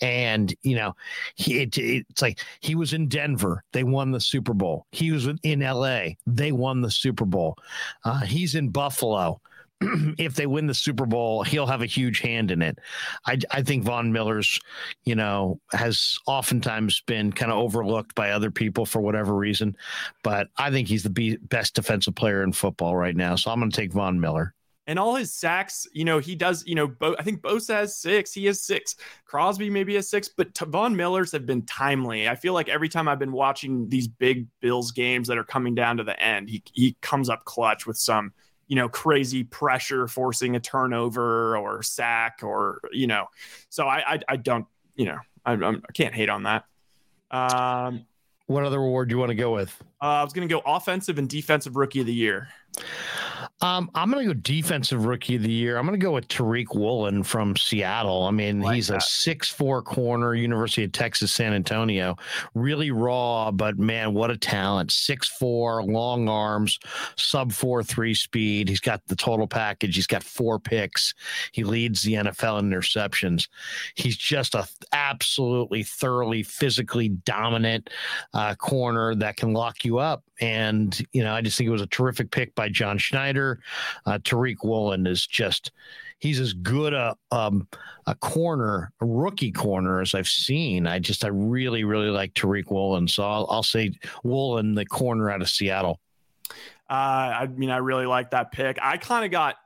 And you know he, it, it's like he was in denver. They won the super bowl. He was in la they won the super bowl. Uh, he's in buffalo if they win the Super Bowl, he'll have a huge hand in it. I, I think Von Miller's, you know, has oftentimes been kind of overlooked by other people for whatever reason, but I think he's the be- best defensive player in football right now. So I'm going to take Von Miller. And all his sacks, you know, he does, you know, Bo- I think Bosa has six. He has six. Crosby maybe has six, but Von Miller's have been timely. I feel like every time I've been watching these big Bills games that are coming down to the end, he, he comes up clutch with some you know, crazy pressure forcing a turnover or sack or, you know, so I, I, I don't, you know, I, I'm, I can not hate on that. Um, what other award do you want to go with? Uh, I was going to go offensive and defensive rookie of the year. Um, I'm going to go defensive rookie of the year. I'm going to go with Tariq Woolen from Seattle. I mean, like he's that. a six-four corner, University of Texas, San Antonio. Really raw, but man, what a talent! Six-four, long arms, sub four-three speed. He's got the total package. He's got four picks. He leads the NFL in interceptions. He's just a absolutely thoroughly physically dominant uh, corner that can lock you up. And you know, I just think it was a terrific pick by John Schneider. Uh, Tariq Woolen is just he's as good a um, a corner, a rookie corner as I've seen. I just I really really like Tariq Woolen, so I'll, I'll say Woolen, the corner out of Seattle. Uh, I mean, I really like that pick. I kind of got,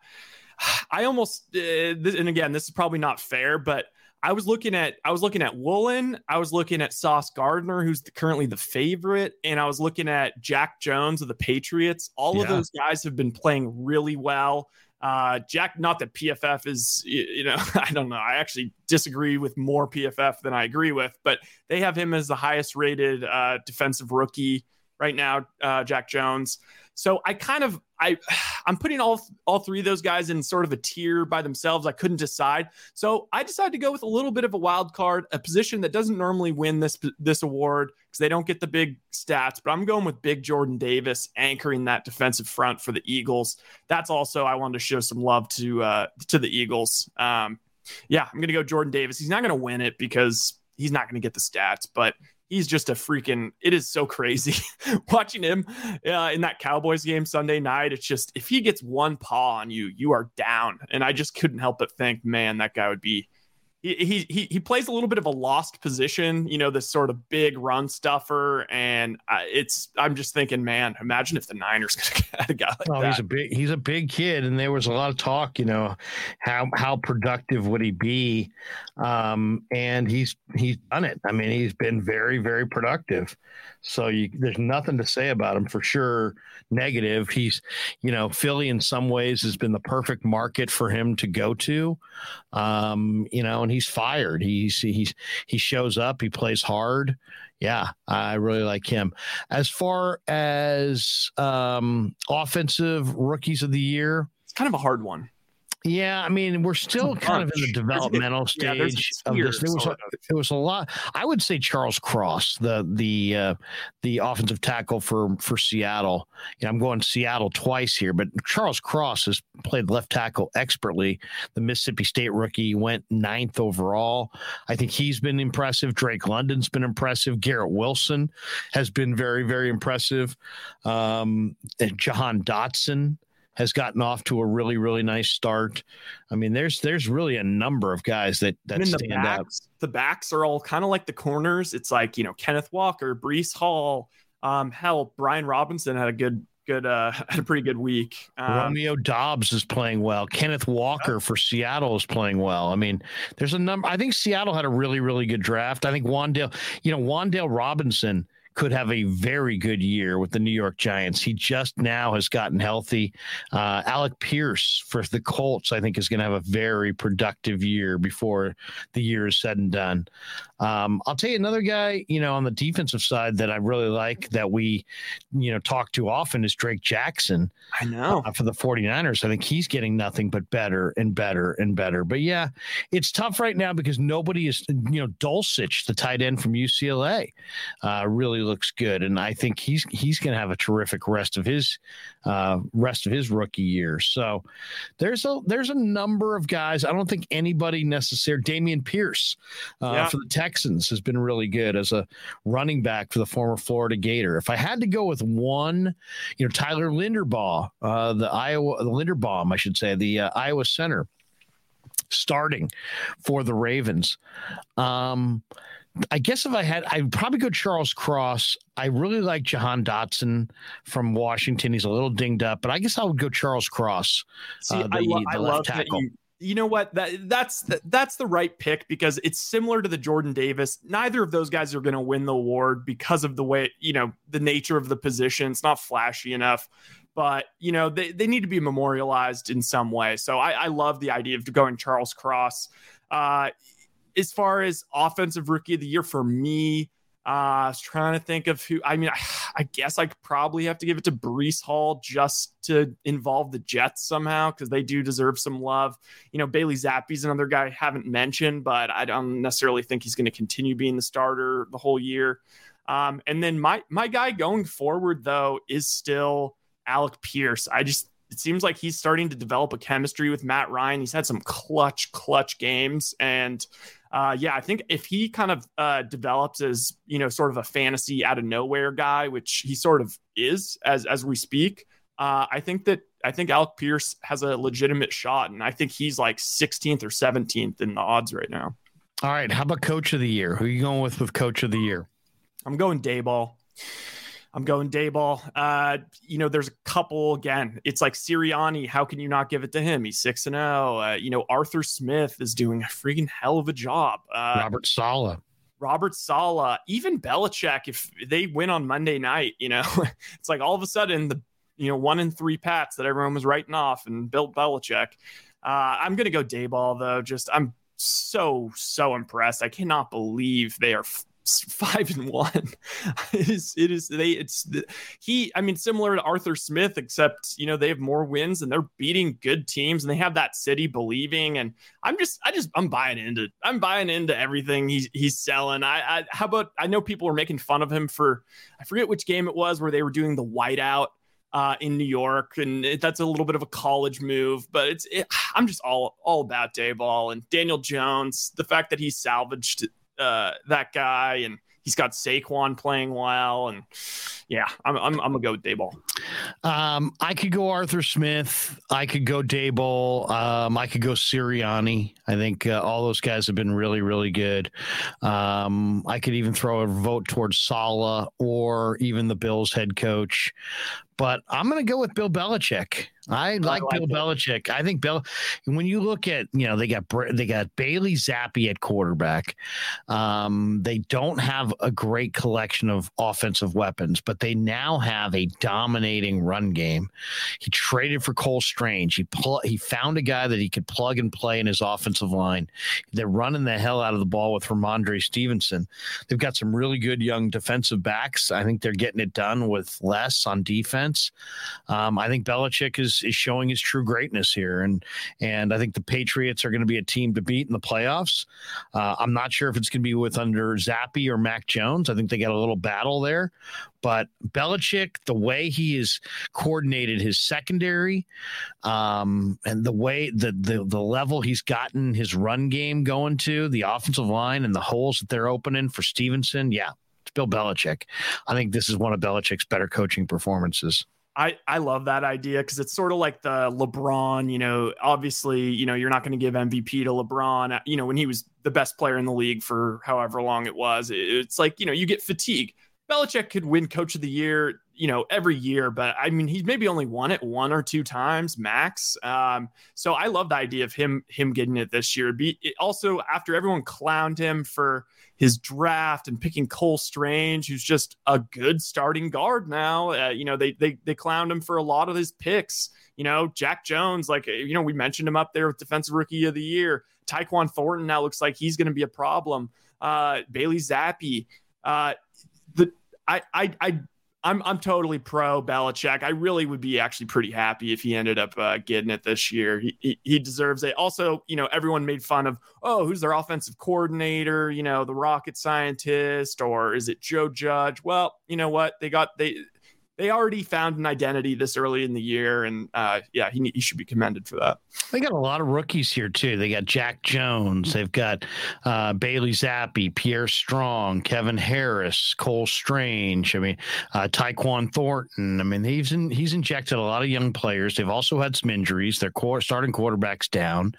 I almost, uh, this, and again, this is probably not fair, but I was looking at I was looking at Woolen, I was looking at Sauce Gardner, who's the, currently the favorite, and I was looking at Jack Jones of the Patriots. All yeah. of those guys have been playing really well. Uh, Jack, not that PFF is, you know, I don't know. I actually disagree with more PFF than I agree with, but they have him as the highest rated uh, defensive rookie right now, uh, Jack Jones. So I kind of I I'm putting all all three of those guys in sort of a tier by themselves. I couldn't decide. So I decided to go with a little bit of a wild card, a position that doesn't normally win this this award because they don't get the big stats, but I'm going with Big Jordan Davis anchoring that defensive front for the Eagles. That's also I wanted to show some love to uh to the Eagles. Um yeah, I'm going to go Jordan Davis. He's not going to win it because he's not going to get the stats, but he's just a freaking it is so crazy watching him uh, in that cowboys game sunday night. It's just if he gets one paw on you you are down. And i just couldn't help but think man that guy would be he, he he plays a little bit of a lost position, you know, this sort of big run stuffer, and it's I'm just thinking, man, imagine if the Niners could have a guy like oh, that. He's a big he's a big kid, and there was a lot of talk, you know, how how productive would he be, um, and he's he's done it. I mean, he's been very very productive. So you, there's nothing to say about him for sure. Negative. He's, you know, Philly in some ways has been the perfect market for him to go to. Um, you know, and he's fired. He's he's he shows up. He plays hard. Yeah, I really like him. As far as um, offensive rookies of the year, it's kind of a hard one. Yeah, I mean, we're still kind of in the developmental stage yeah, of this. There was, a, there was a lot. I would say Charles Cross, the the uh, the offensive tackle for for Seattle. You know, I'm going Seattle twice here, but Charles Cross has played left tackle expertly. The Mississippi State rookie went ninth overall. I think he's been impressive. Drake London's been impressive. Garrett Wilson has been very very impressive. Um, Jahan Dotson has gotten off to a really really nice start. I mean, there's there's really a number of guys that that stand the backs, out. The backs are all kind of like the corners. It's like you know Kenneth Walker, Breece Hall. Um, hell, Brian Robinson had a good good uh had a pretty good week. Um, Romeo Dobbs is playing well. Kenneth Walker yeah. for Seattle is playing well. I mean, there's a number I think Seattle had a really, really good draft. I think Wan'Dale, you know, Wan'Dale Robinson could have a very good year with the New York Giants. He just now has gotten healthy. Uh, Alec Pierce for the Colts, I think, is going to have a very productive year before the year is said and done. Um, I'll tell you another guy, you know, on the defensive side that I really like that we, you know, talk too often is Drake Jackson. I know. Uh, for the 49ers. I think he's getting nothing but better and better and better. But yeah, it's tough right now because nobody is, you know, Dulcich, the tight end from UCLA, uh, really looks good. And I think he's he's going to have a terrific rest of his uh, rest of his rookie year. So there's a there's a number of guys. I don't think anybody necessarily. Dameon Pierce uh, yeah. for the Texans has been really good as a running back for the former Florida Gator. If I had to go with one, you know, Tyler Linderbaugh, uh, the Iowa the Linderbaum, I should say, the uh, Iowa center starting for the Ravens. Um, I guess if I had, I'd probably go Charles Cross. I really like Jahan Dotson from Washington. He's a little dinged up, but I guess I would go Charles Cross. See, uh, the, I, lo- I love tackle. that you. You know what? That that's the, that's the right pick because it's similar to the Jordan Davis. Neither of those guys are going to win the award because of the way you know the nature of the position. It's not flashy enough, but you know they, they need to be memorialized in some way. So I, I love the idea of going Charles Cross. Uh, as far as offensive rookie of the year for me, uh, I was trying to think of who. I mean, I, I guess I probably have to give it to Breece Hall just to involve the Jets somehow because they do deserve some love. You know, Bailey Zappe's another guy I haven't mentioned, but I don't necessarily think he's going to continue being the starter the whole year. Um, and then my my guy going forward though is still Alec Pierce. I just it seems like he's starting to develop a chemistry with Matt Ryan. He's had some clutch, clutch games. And uh, yeah, I think if he kind of uh, develops as, you know, sort of a fantasy out of nowhere guy, which he sort of is as, as we speak, uh, I think that I think Alec Pierce has a legitimate shot. And I think he's like 16th or 17th in the odds right now. All right. How about coach of the year? Who are you going with with coach of the year? I'm going Daboll. I'm going Daboll. Uh, you know, there's a couple again. It's like Sirianni. How can you not give it to him? He's six and zero. Oh. Uh, you know, Arthur Smith is doing a freaking hell of a job. Uh, Robert Saleh. Robert Saleh, even Belichick, if they win on Monday night, you know, it's like all of a sudden the you know one in three pats that everyone was writing off and Bill Belichick. Uh, I'm gonna go Daboll though. Just I'm so so impressed. I cannot believe they are five and one. it is it is they it's he. I mean, similar to Arthur Smith, except you know they have more wins and they're beating good teams and they have that city believing. And I'm just I just I'm buying into I'm buying into everything he's he's selling. I, I how about I know people were making fun of him for I forget which game it was where they were doing the whiteout uh, in New York, and it, that's a little bit of a college move. But it's it, I'm just all all about Daboll and Daniel Jones. The fact that he salvaged uh, that guy and he's got Saquon playing well, and yeah, I'm I'm, I'm gonna go with Daboll. Um, I could go Arthur Smith. I could go Daboll. Um, I could go Sirianni. I think uh, all those guys have been really, really good. Um, I could even throw a vote towards Saleh or even the Bills head coach but I'm to go with Bill Belichick. I like, I like Bill it. Belichick. I think Bill. When you look at, you know, they got they got Bailey Zappe at quarterback. Um, they don't have a great collection of offensive weapons, but they now have a dominating run game. He traded for Cole Strange. He pl- he found a guy that he could plug and play in his offensive line. They're running the hell out of the ball with Rhamondre Stevenson. They've got some really good young defensive backs. I think they're getting it done with less on defense. Um, I think Belichick is is showing his true greatness here, and and I think the Patriots are going to be a team to beat in the playoffs. Uh, I'm not sure if it's going to be with under Zappe or Mac Jones. I think they got a little battle there, but Belichick, the way he has coordinated his secondary, um, and the way the, the the level he's gotten his run game going to, the offensive line and the holes that they're opening for Stevenson, yeah, it's Bill Belichick. I think this is one of Belichick's better coaching performances. I, I love that idea because it's sort of like the LeBron, you know, obviously, you know, you're not going to give MVP to LeBron, you know, when he was the best player in the league for however long it was. It's like, you know, you get fatigue. Belichick could win coach of the year, you know, every year, but I mean, he's maybe only won it one or two times max. Um, so I love the idea of him him getting it this year. Be also after everyone clowned him for his draft and picking Cole Strange, who's just a good starting guard now. Uh, you know, they they they clowned him for a lot of his picks. You know, Jack Jones, like you know, we mentioned him up there with Defensive Rookie of the Year. Tyquan Thornton now looks like he's going to be a problem. Uh, Bailey Zappe, Uh, the I I I I'm I'm totally pro Belichick. I really would be actually pretty happy if he ended up uh, getting it this year. He, he, he deserves it. Also, you know, everyone made fun of oh, who's their offensive coordinator? You know, the rocket scientist, or is it Joe Judge? Well, you know what? They got they they already found an identity this early in the year, and uh, yeah, he, he should be commended for that. They got a lot of rookies here too. They got Jack Jones, they've got uh, Bailey Zappe, Pierre Strong, Kevin Harris, Cole Strange. I mean, uh, Tyquan Thornton. I mean, he's in, he's injected a lot of young players. They've also had some injuries. Their core, starting quarterbacks down.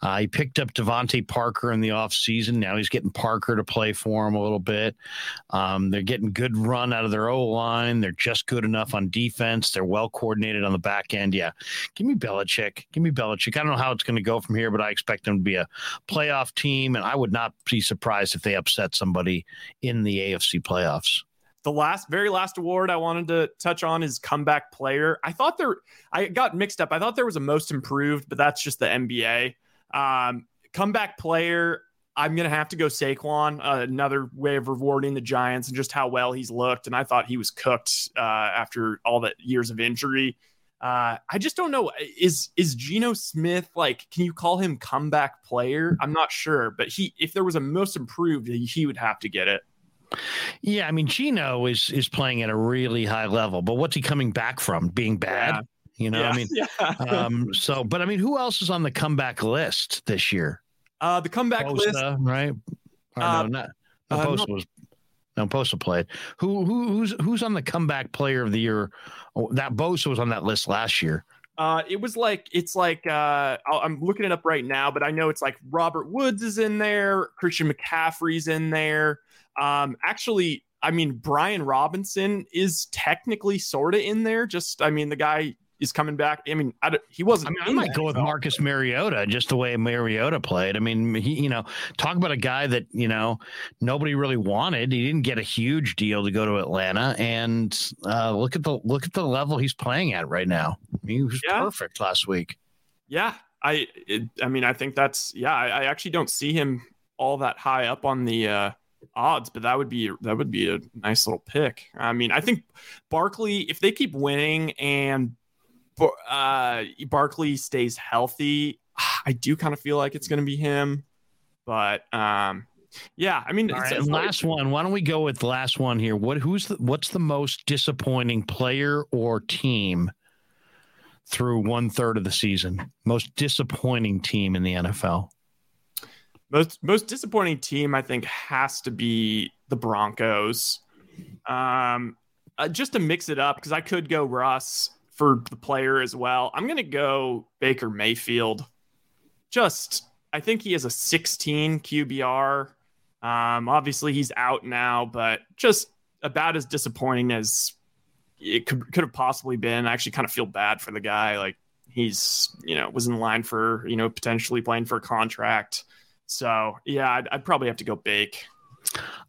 Uh, he picked up DeVante Parker in the offseason. Now he's getting Parker to play for him a little bit. Um, they're getting good run out of their O line. They're just good enough on defense. They're well coordinated on the back end. Yeah, give me Belichick. Give me Belichick. I don't know how it's going to go from here, but I expect them to be a playoff team, and I would not be surprised if they upset somebody in the AFC playoffs the last very last award I wanted to touch on is comeback player. I thought there I got mixed up. I thought there was a most improved, but that's just the NBA. Um, comeback player, I'm going to have to go Saquon, uh, another way of rewarding the Giants and just how well he's looked. And I thought he was cooked uh, after all the years of injury. Uh, I just don't know. Is is Geno Smith like? Can you call him comeback player? I'm not sure, but he, if there was a most improved, he would have to get it. Yeah, I mean Geno is is playing at a really high level, but what's he coming back from? Being bad, yeah. you know. Yeah. I mean, yeah. um, so, but I mean, who else is on the comeback list this year? Uh, the comeback Bosa, list, right? Or uh, no, not, not uh, Bosa was no Bosa played. Who who who's who's on the comeback player of the year? Oh, that Bosa was on that list last year. Uh, it was like it's like uh, I'm looking it up right now, but I know it's like Robert Woods is in there, Christian McCaffrey's in there. Um, actually, I mean Brian Robinson is technically sort of in there. Just I mean the guy is coming back. I mean, I he wasn't. I, mean, I might go with Marcus Mariota, just the way Mariota played. I mean, he, you know, talk about a guy that you know nobody really wanted. He didn't get a huge deal to go to Atlanta, and uh, look at the look at the level he's playing at right now. He was yeah. perfect last week. Yeah, I, it, I mean, I think that's yeah. I, I, actually don't see him all that high up on the uh, odds, but that would be that would be a nice little pick. I mean, I think Barkley, if they keep winning and uh, Barkley stays healthy, I do kind of feel like it's going to be him. But um, yeah, I mean, right, last one. Why don't we go with the last one here? What who's the, what's the most disappointing player or team through one third of the season? Most disappointing team in the NFL. Most most disappointing team, I think, has to be the Broncos. Um, uh, just to mix it up, because I could go Russ for the player as well. I'm going to go Baker Mayfield. Just, I think he has a 16 QBR. Um, obviously, he's out now, but just about as disappointing as it could, could have possibly been. I actually kind of feel bad for the guy. Like, he's, you know, was in line for, you know, potentially playing for a contract. So, yeah, I'd, I'd probably have to go Bake.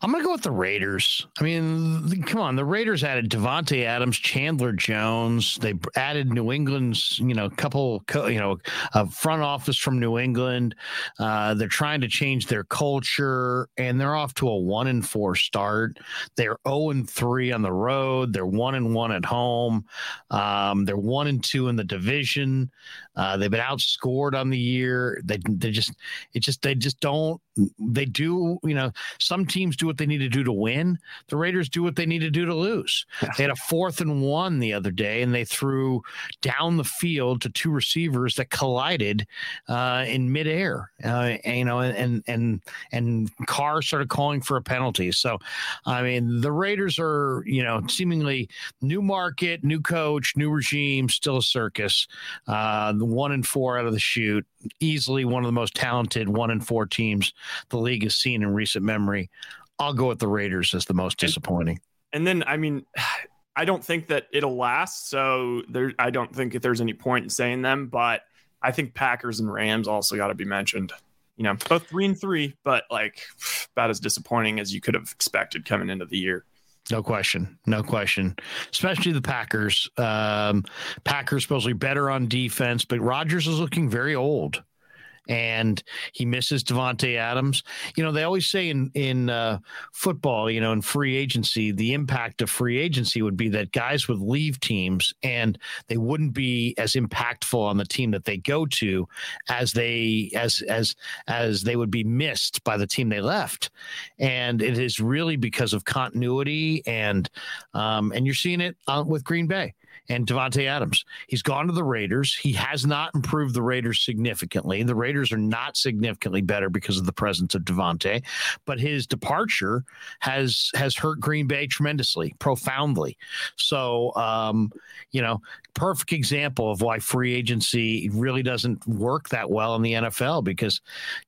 I'm going to go with the Raiders. I mean, come on. The Raiders added Davante Adams, Chandler Jones. They added New England's, you know, a couple, you know, a front office from New England. Uh, they're trying to change their culture, and they're off to a one and four start. They're zero oh and three on the road. They're one and one at home. Um, they're one and two in the division. Uh, they've been outscored on the year. They they just it just they just don't they do you know some teams do what they need to do to win. The Raiders do what they need to do to lose. They had a fourth and one the other day, and they threw down the field to two receivers that collided uh, in midair. Uh, and, you know, and and and Carr started calling for a penalty. So, I mean, the Raiders are you know seemingly new market, new coach, new regime, still a circus. Uh, one and four out of the shoot, easily one of the most talented one and four teams the league has seen in recent memory. I'll go with the Raiders as the most disappointing. And then, I mean, I don't think that it'll last. So there, I don't think that there's any point in saying them. But I think Packers and Rams also got to be mentioned. You know, both three and three, but like about as disappointing as you could have expected coming into the year. No question. No question. Especially the Packers. Um, Packers supposedly better on defense, but Rodgers is looking very old and he misses Davante Adams. You know, they always say in in uh, football, you know, in free agency, the impact of free agency would be that guys would leave teams and they wouldn't be as impactful on the team that they go to as they as as as they would be missed by the team they left. And it is really because of continuity and um, and you're seeing it uh, with Green Bay and Davante Adams. He's gone to the Raiders. He has not improved the Raiders significantly. The Raiders are not significantly better because of the presence of Davante, but his departure has has hurt Green Bay tremendously, profoundly. So, um, you know, perfect example of why free agency really doesn't work that well in the NFL because,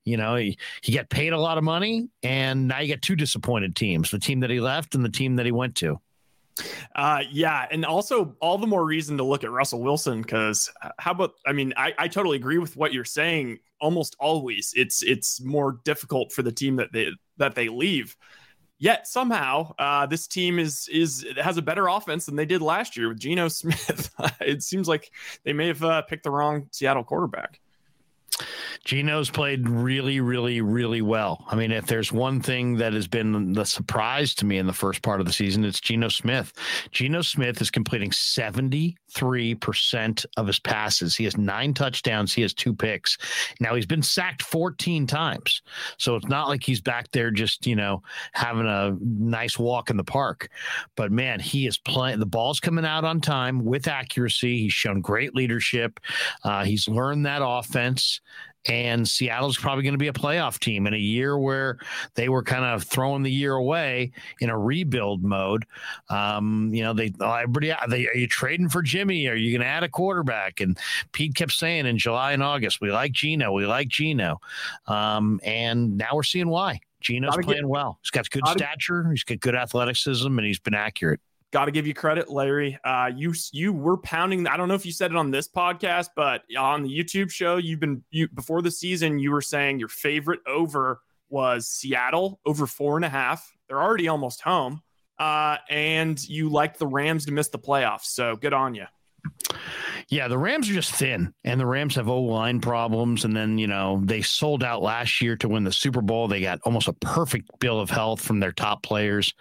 you know, he, he get paid a lot of money, and now you get two disappointed teams: the team that he left and the team that he went to. Uh, yeah, and also all the more reason to look at Russell Wilson because uh, how about? I mean, I, I totally agree with what you're saying. Almost always, it's it's more difficult for the team that they that they leave. Yet somehow, uh, this team is is has a better offense than they did last year with Geno Smith. it seems like they may have uh, picked the wrong Seattle quarterback. Geno's played really, really, really well. I mean, if there's one thing that has been the surprise to me in the first part of the season, it's Geno Smith. Geno Smith is completing 73% of his passes. He has nine touchdowns, he has two picks. Now, he's been sacked 14 times. So it's not like he's back there just, you know, having a nice walk in the park. But man, he is playing, the ball's coming out on time with accuracy. He's shown great leadership. Uh, he's learned that offense and Seattle's probably going to be a playoff team in a year where they were kind of throwing the year away in a rebuild mode. Um, you know, they everybody they, are you trading for Jimmy? Are you going to add a quarterback? And Pete kept saying in July and August, we like Geno, we like Geno, um, and now we're seeing why. Geno's playing get, well. He's got good stature. He's got good athleticism, and he's been accurate got to give you credit, Larry. Uh, you you were pounding. I don't know if you said it on this podcast, but on the YouTube show, you've been you before the season. You were saying your favorite over was Seattle over four and a half. They're already almost home, uh, and you liked the Rams to miss the playoffs. So good on you. Yeah, the Rams are just thin, and the Rams have O line problems. And then, you know, they sold out last year to win the Super Bowl. They got almost a perfect bill of health from their top players,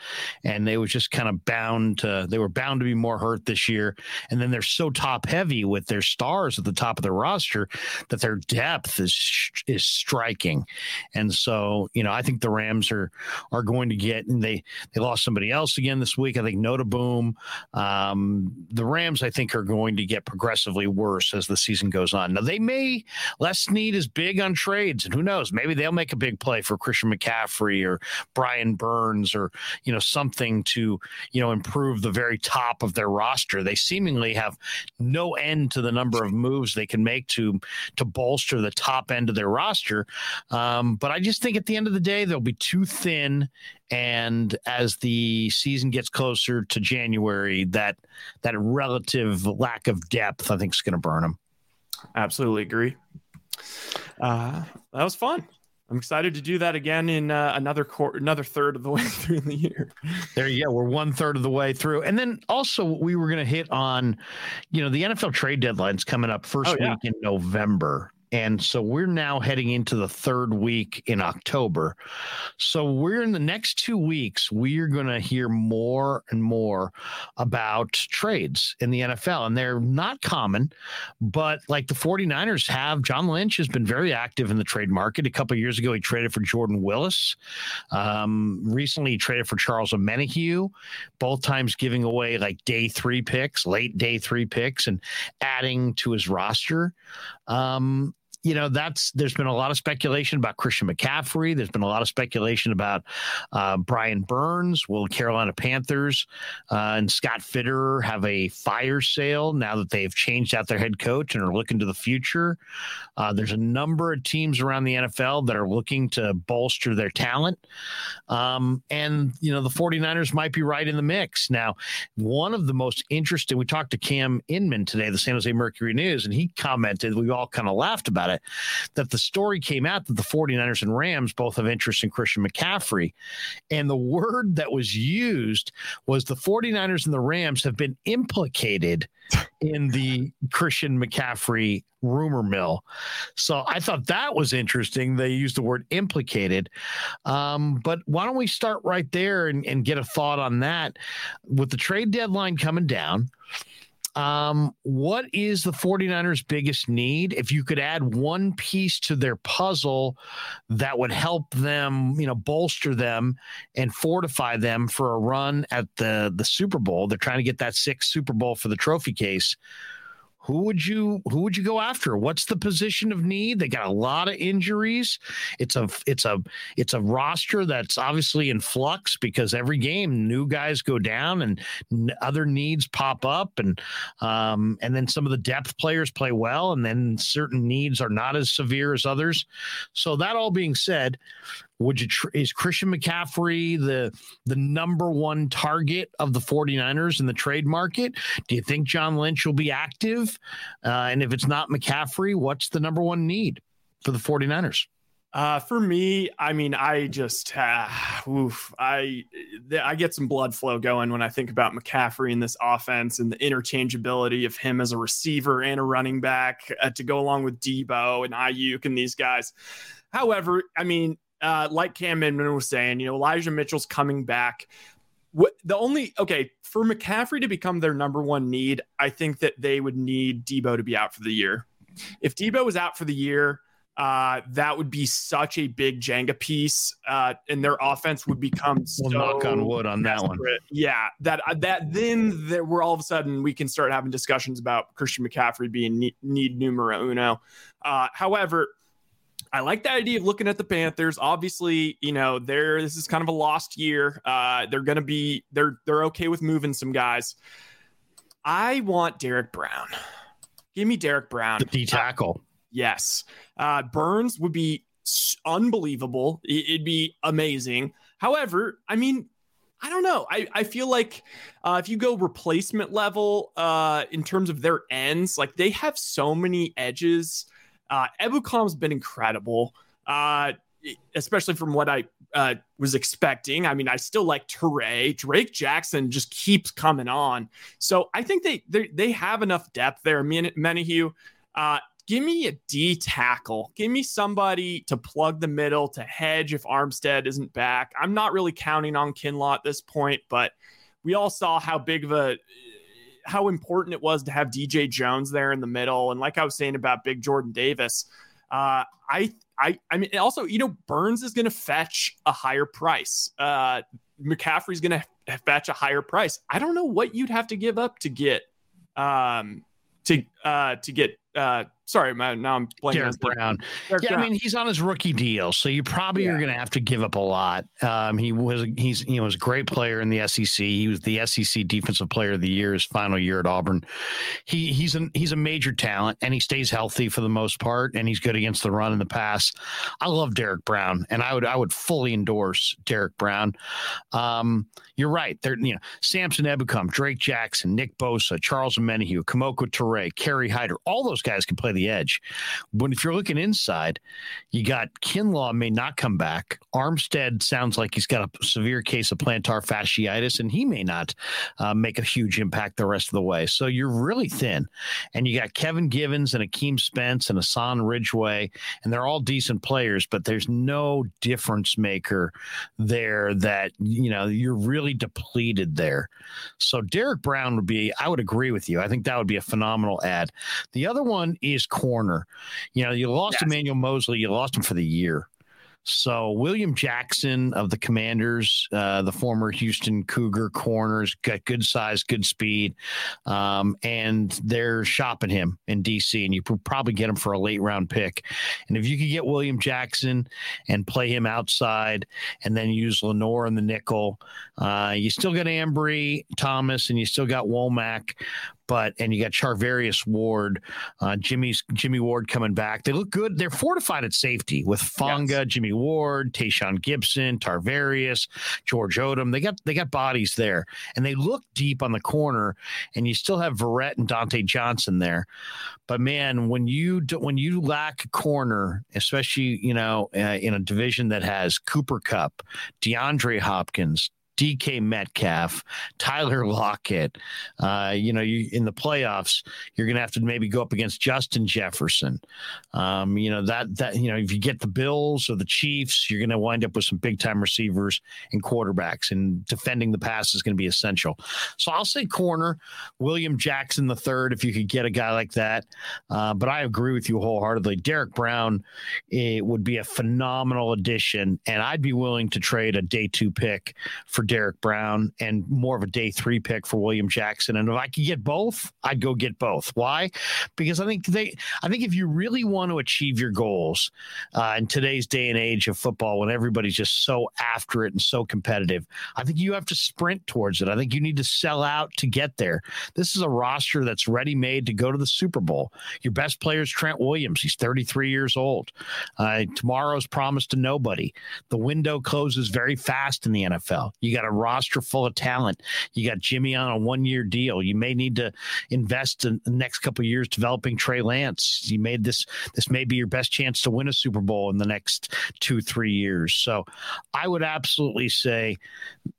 and they was just kind of bound to, they were bound to be more hurt this year. And then they're so top heavy with their stars at the top of their roster that their depth is is striking. And so, you know, I think the Rams are are going to get, and they they lost somebody else again this week. I think Noteboom. Um, the Rams, I think, are going to get progressively worse as the season goes on. Now they may Les Snead is big on trades, and who knows? Maybe they'll make a big play for Christian McCaffrey or Brian Burns or you know something to you know improve the very top of their roster. They seemingly have no end to the number of moves they can make to to bolster the top end of their roster. Um, but I just think at the end of the day they'll be too thin and as the season gets closer to January, that that relative lack of depth, I think, is going to burn them. Absolutely agree. Uh, that was fun. I'm excited to do that again in uh, another quarter, another third of the way through the year. There you go. We're one third of the way through, and then also we were going to hit on, you know, the NFL trade deadline's coming up first oh, yeah. week in November, and so we're now heading into the third week in October. So we're in the next two weeks, we're going to hear more and more about trades in the NFL. And they're not common, but like the 49ers have, John Lynch has been very active in the trade market. A couple years ago, he traded for Jordan Willis. Um, recently, he traded for Charles Omenihu, both times giving away like day three picks, late day three picks, and adding to his roster. Um, you know, that's there's been a lot of speculation about Christian McCaffrey. There's been a lot of speculation about uh, Brian Burns. Will Carolina Panthers uh, and Scott Fitterer have a fire sale now that they've changed out their head coach and are looking to the future? Uh, there's a number of teams around the NFL that are looking to bolster their talent. Um, and, you know, the 49ers might be right in the mix. Now, one of the most interesting, we talked to Cam Inman today, the San Jose Mercury News, and he commented, we all kind of laughed about it it that the story came out that the 49ers and Rams both have interest in Christian McCaffrey. And the word that was used was the 49ers and the Rams have been implicated in the Christian McCaffrey rumor mill. So I thought that was interesting. They used the word implicated. Um, but why don't we start right there and, and get a thought on that? With the trade deadline coming down, um, what is the 49ers' biggest need? If you could add one piece to their puzzle that would help them, you know, bolster them and fortify them for a run at the the Super Bowl. They're trying to get that sixth Super Bowl for the trophy case who would you who would you go after? What's the position of need? They got a lot of injuries. It's a it's a it's a roster that's obviously in flux because every game new guys go down and other needs pop up and um, and then some of the depth players play well and then certain needs are not as severe as others. So that all being said, would you is Christian McCaffrey the the number one target of the 49ers in the trade market? Do you think John Lynch will be active? Uh, and if it's not McCaffrey, what's the number one need for the 49ers? Uh, for me, I mean, I just, uh, oof, I, I get some blood flow going when I think about McCaffrey in this offense and the interchangeability of him as a receiver and a running back uh, to go along with Deebo and Aiyuk and these guys. However, I mean, uh, like Cam Inman was saying, you know, Elijah Mitchell's coming back. What the only okay for McCaffrey to become their number one need, I think that they would need Deebo to be out for the year. If Deebo was out for the year, uh, that would be such a big Jenga piece, uh, and their offense would become. We'll so knock on wood on that one. Yeah, that uh, that then that we're all of a sudden we can start having discussions about Christian McCaffrey being need, need numero uno. Uh, however, I like the idea of looking at the Panthers. Obviously, you know, they're this is kind of a lost year. Uh, they're gonna be they're they're okay with moving some guys. I want Derrick Brown. Give me Derrick Brown. The D tackle. Uh, yes. Uh, Burns would be unbelievable. It'd be amazing. However, I mean, I don't know. I, I feel like uh, if you go replacement level uh, in terms of their ends, like they have so many edges uh, Ebukam has been incredible, uh, especially from what I uh, was expecting. I mean, I still like Turay. Drake Jackson just keeps coming on. So I think they they, they have enough depth there. Menahue, uh, give me a D tackle. Give me somebody to plug the middle to hedge if Armstead isn't back. I'm not really counting on Kinlaw at this point, but we all saw how big of a how important it was to have DJ Jones there in the middle. And like I was saying about Big Jordan Davis, uh, I I I mean also you know Burns is going to fetch a higher price. Uh, McCaffrey's going to fetch a higher price. I don't know what you'd have to give up to get um to uh to get uh sorry, man, now I'm playing Derrick Brown. Derrick yeah, Brown. I mean he's on his rookie deal, so you probably yeah. are going to have to give up a lot. Um, he was he's you know was a great player in the SEC. He was the SEC Defensive Player of the Year his final year at Auburn. He he's a he's a major talent, and he stays healthy for the most part, and he's good against the run and the pass. I love Derrick Brown, and I would I would fully endorse Derrick Brown. Um, you're right. There, you know, Samson Ebukam, Drake Jackson, Nick Bosa, Charles Omenihu, Kemoko Turay, Kerry Hyder, all those guys can play the edge. But if you're looking inside, you got Kinlaw may not come back. Armstead sounds like he's got a severe case of plantar fasciitis, and he may not uh, make a huge impact the rest of the way. So you're really thin. And you got Kevin Givens and Akeem Spence and Hassan Ridgeway, and they're all decent players, but there's no difference maker there that, you know, you're really depleted there. So Derrick Brown would be, I would agree with you. I think that would be a phenomenal ad. The other one is corner. You know, you lost yes. Emmanuel Moseley, you lost him for the year. So William Jackson of the Commanders, uh, the former Houston Cougar corners, got good size, good speed, um, and they're shopping him in DC, and you could probably get him for a late round pick. And if you could get William Jackson and play him outside, and then use Lenoir in the nickel, uh, you still got Ambry Thomas, and you still got Womack, but and you got Charvarius Ward, uh, Jimmy's Jimmy Ward coming back. They look good. They're fortified at safety with Fonga, yes. Jimmy Ward, Tashaun Gipson, Tarvarius, George Odum. They got they got bodies there, and they look deep on the corner. And you still have Verrett and Dontae Johnson there. But man, when you do, when you lack a corner, especially you know uh, in a division that has Cooper Kupp, DeAndre Hopkins, DK Metcalf, Tyler Lockett. Uh, you know, you in the playoffs, you're going to have to maybe go up against Justin Jefferson. Um, you know that that you know if you get the Bills or the Chiefs, you're going to wind up with some big time receivers and quarterbacks, and defending the pass is going to be essential. So I'll say corner, William Jackson the third, if you could get a guy like that. Uh, but I agree with you wholeheartedly. Derrick Brown it would be a phenomenal addition, and I'd be willing to trade a day two pick for Derrick Brown and more of a day three pick for William Jackson. And if I could get both, I'd go get both. Why? Because I think they, I think if you really want to achieve your goals uh, in today's day and age of football, when everybody's just so after it and so competitive, I think you have to sprint towards it. I think you need to sell out to get there. This is a roster that's ready made to go to the Super Bowl. Your best player is Trent Williams. He's 33 years old. Uh, tomorrow's promised to nobody. The window closes very fast in the NFL. You got a roster full of talent. You got Jimmy on a one year deal. You may need to invest in the next couple years developing Trey Lance. You made this this may be your best chance to win a Super Bowl in the next two, three years. So I would absolutely say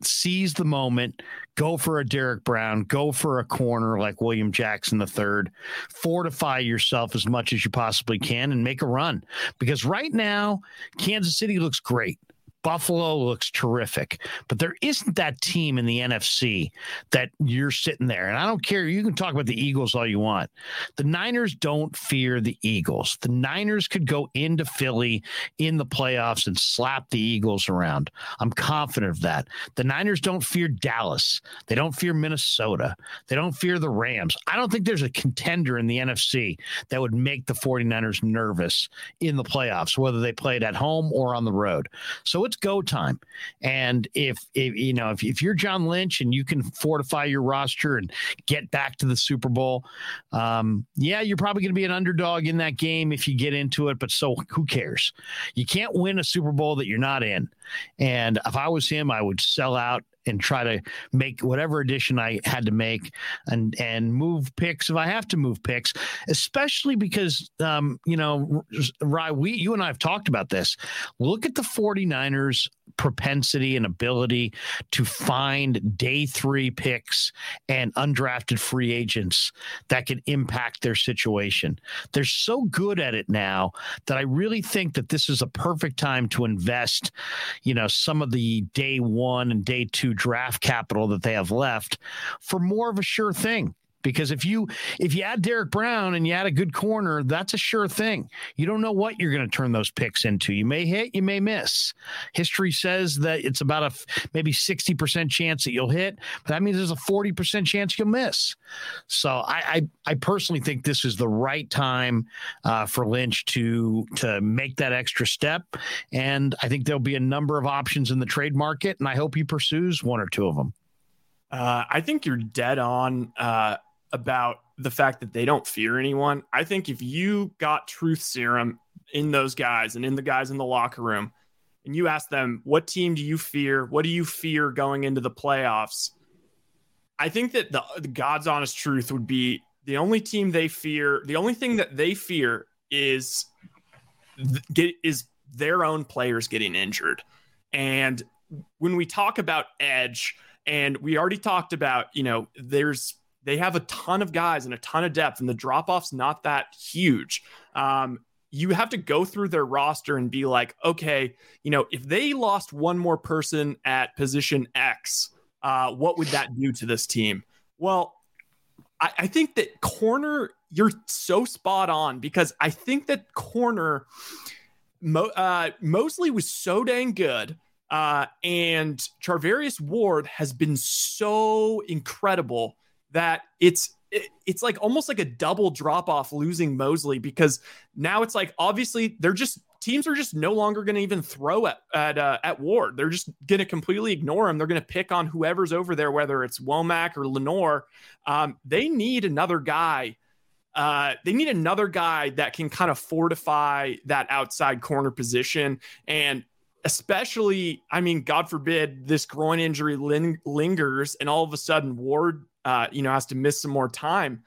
seize the moment, go for a Derrick Brown, go for a corner like William Jackson III, fortify yourself as much as you possibly can and make a run. Because right now, Kansas City looks great. Buffalo looks terrific, but there isn't that team in the NFC that you're sitting there. And I don't care. You can talk about the Eagles all you want. The Niners don't fear the Eagles. The Niners could go into Philly in the playoffs and slap the Eagles around. I'm confident of that. The Niners don't fear Dallas. They don't fear Minnesota. They don't fear the Rams. I don't think there's a contender in the NFC that would make the 49ers nervous in the playoffs, whether they played at home or on the road. So it's go time. And if, if you know, if, if you're John Lynch and you can fortify your roster and get back to the Super Bowl, um, yeah, you're probably going to be an underdog in that game if you get into it. But so who cares? You can't win a Super Bowl that you're not in. And if I was him, I would sell out and try to make whatever addition I had to make and and move picks if I have to move picks, especially because um, you know, Rye, we you and I have talked about this. Look at the 49ers propensity and ability to find day three picks and undrafted free agents that can impact their situation. They're so good at it now that I really think that this is a perfect time to invest, you know, some of the day one and day two draft capital that they have left for more of a sure thing because if you if you add Derrick Brown and you add a good corner, that's a sure thing. You don't know what you're going to turn those picks into. You may hit, you may miss. History says that it's about a maybe 60% chance that you'll hit, but that means there's a 40% chance you'll miss. So I I, I personally think this is the right time uh, for Lynch to to make that extra step, and I think there'll be a number of options in the trade market, and I hope he pursues one or two of them. Uh, I think you're dead on. Uh, about the fact that they don't fear anyone. I think if you got truth serum in those guys and in the guys in the locker room, and you ask them, what team do you fear? What do you fear going into the playoffs? I think that the, the God's honest truth would be the only team they fear, the only thing that they fear is get is their own players getting injured. And when we talk about edge, and we already talked about, you know, there's they have a ton of guys and a ton of depth, and the drop off's not that huge. Um, you have to go through their roster and be like, okay, you know, if they lost one more person at position X, uh, what would that do to this team? Well, I, I think that corner, you're so spot on because I think that corner, Mo, uh, Moseley was so dang good. Uh, and Charvarius Ward has been so incredible that it's it's like almost like a double drop off losing Moseley because now it's like obviously they're just teams are just no longer going to even throw at at uh, at Ward. They're just going to completely ignore him. They're going to pick on whoever's over there, whether it's Womack or Lenoir. Um, they need another guy. Uh, they need another guy that can kind of fortify that outside corner position and especially i mean god forbid this groin injury ling- lingers and all of a sudden ward uh, you know, has to miss some more time,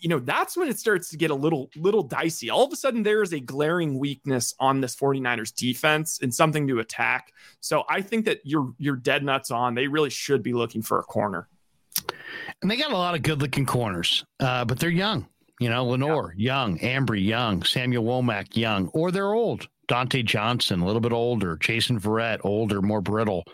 you know, that's when it starts to get a little little dicey. All of a sudden there is a glaring weakness on this 49ers defense and something to attack. So I think that you're you're dead nuts on. They really should be looking for a corner. And they got a lot of good looking corners, uh, but they're young. You know, Lenoir, yeah. young, Ambry, young, Samuel Womack, young, or they're old. Dontae Johnson, a little bit older, Jason Verrett, older, more brittle.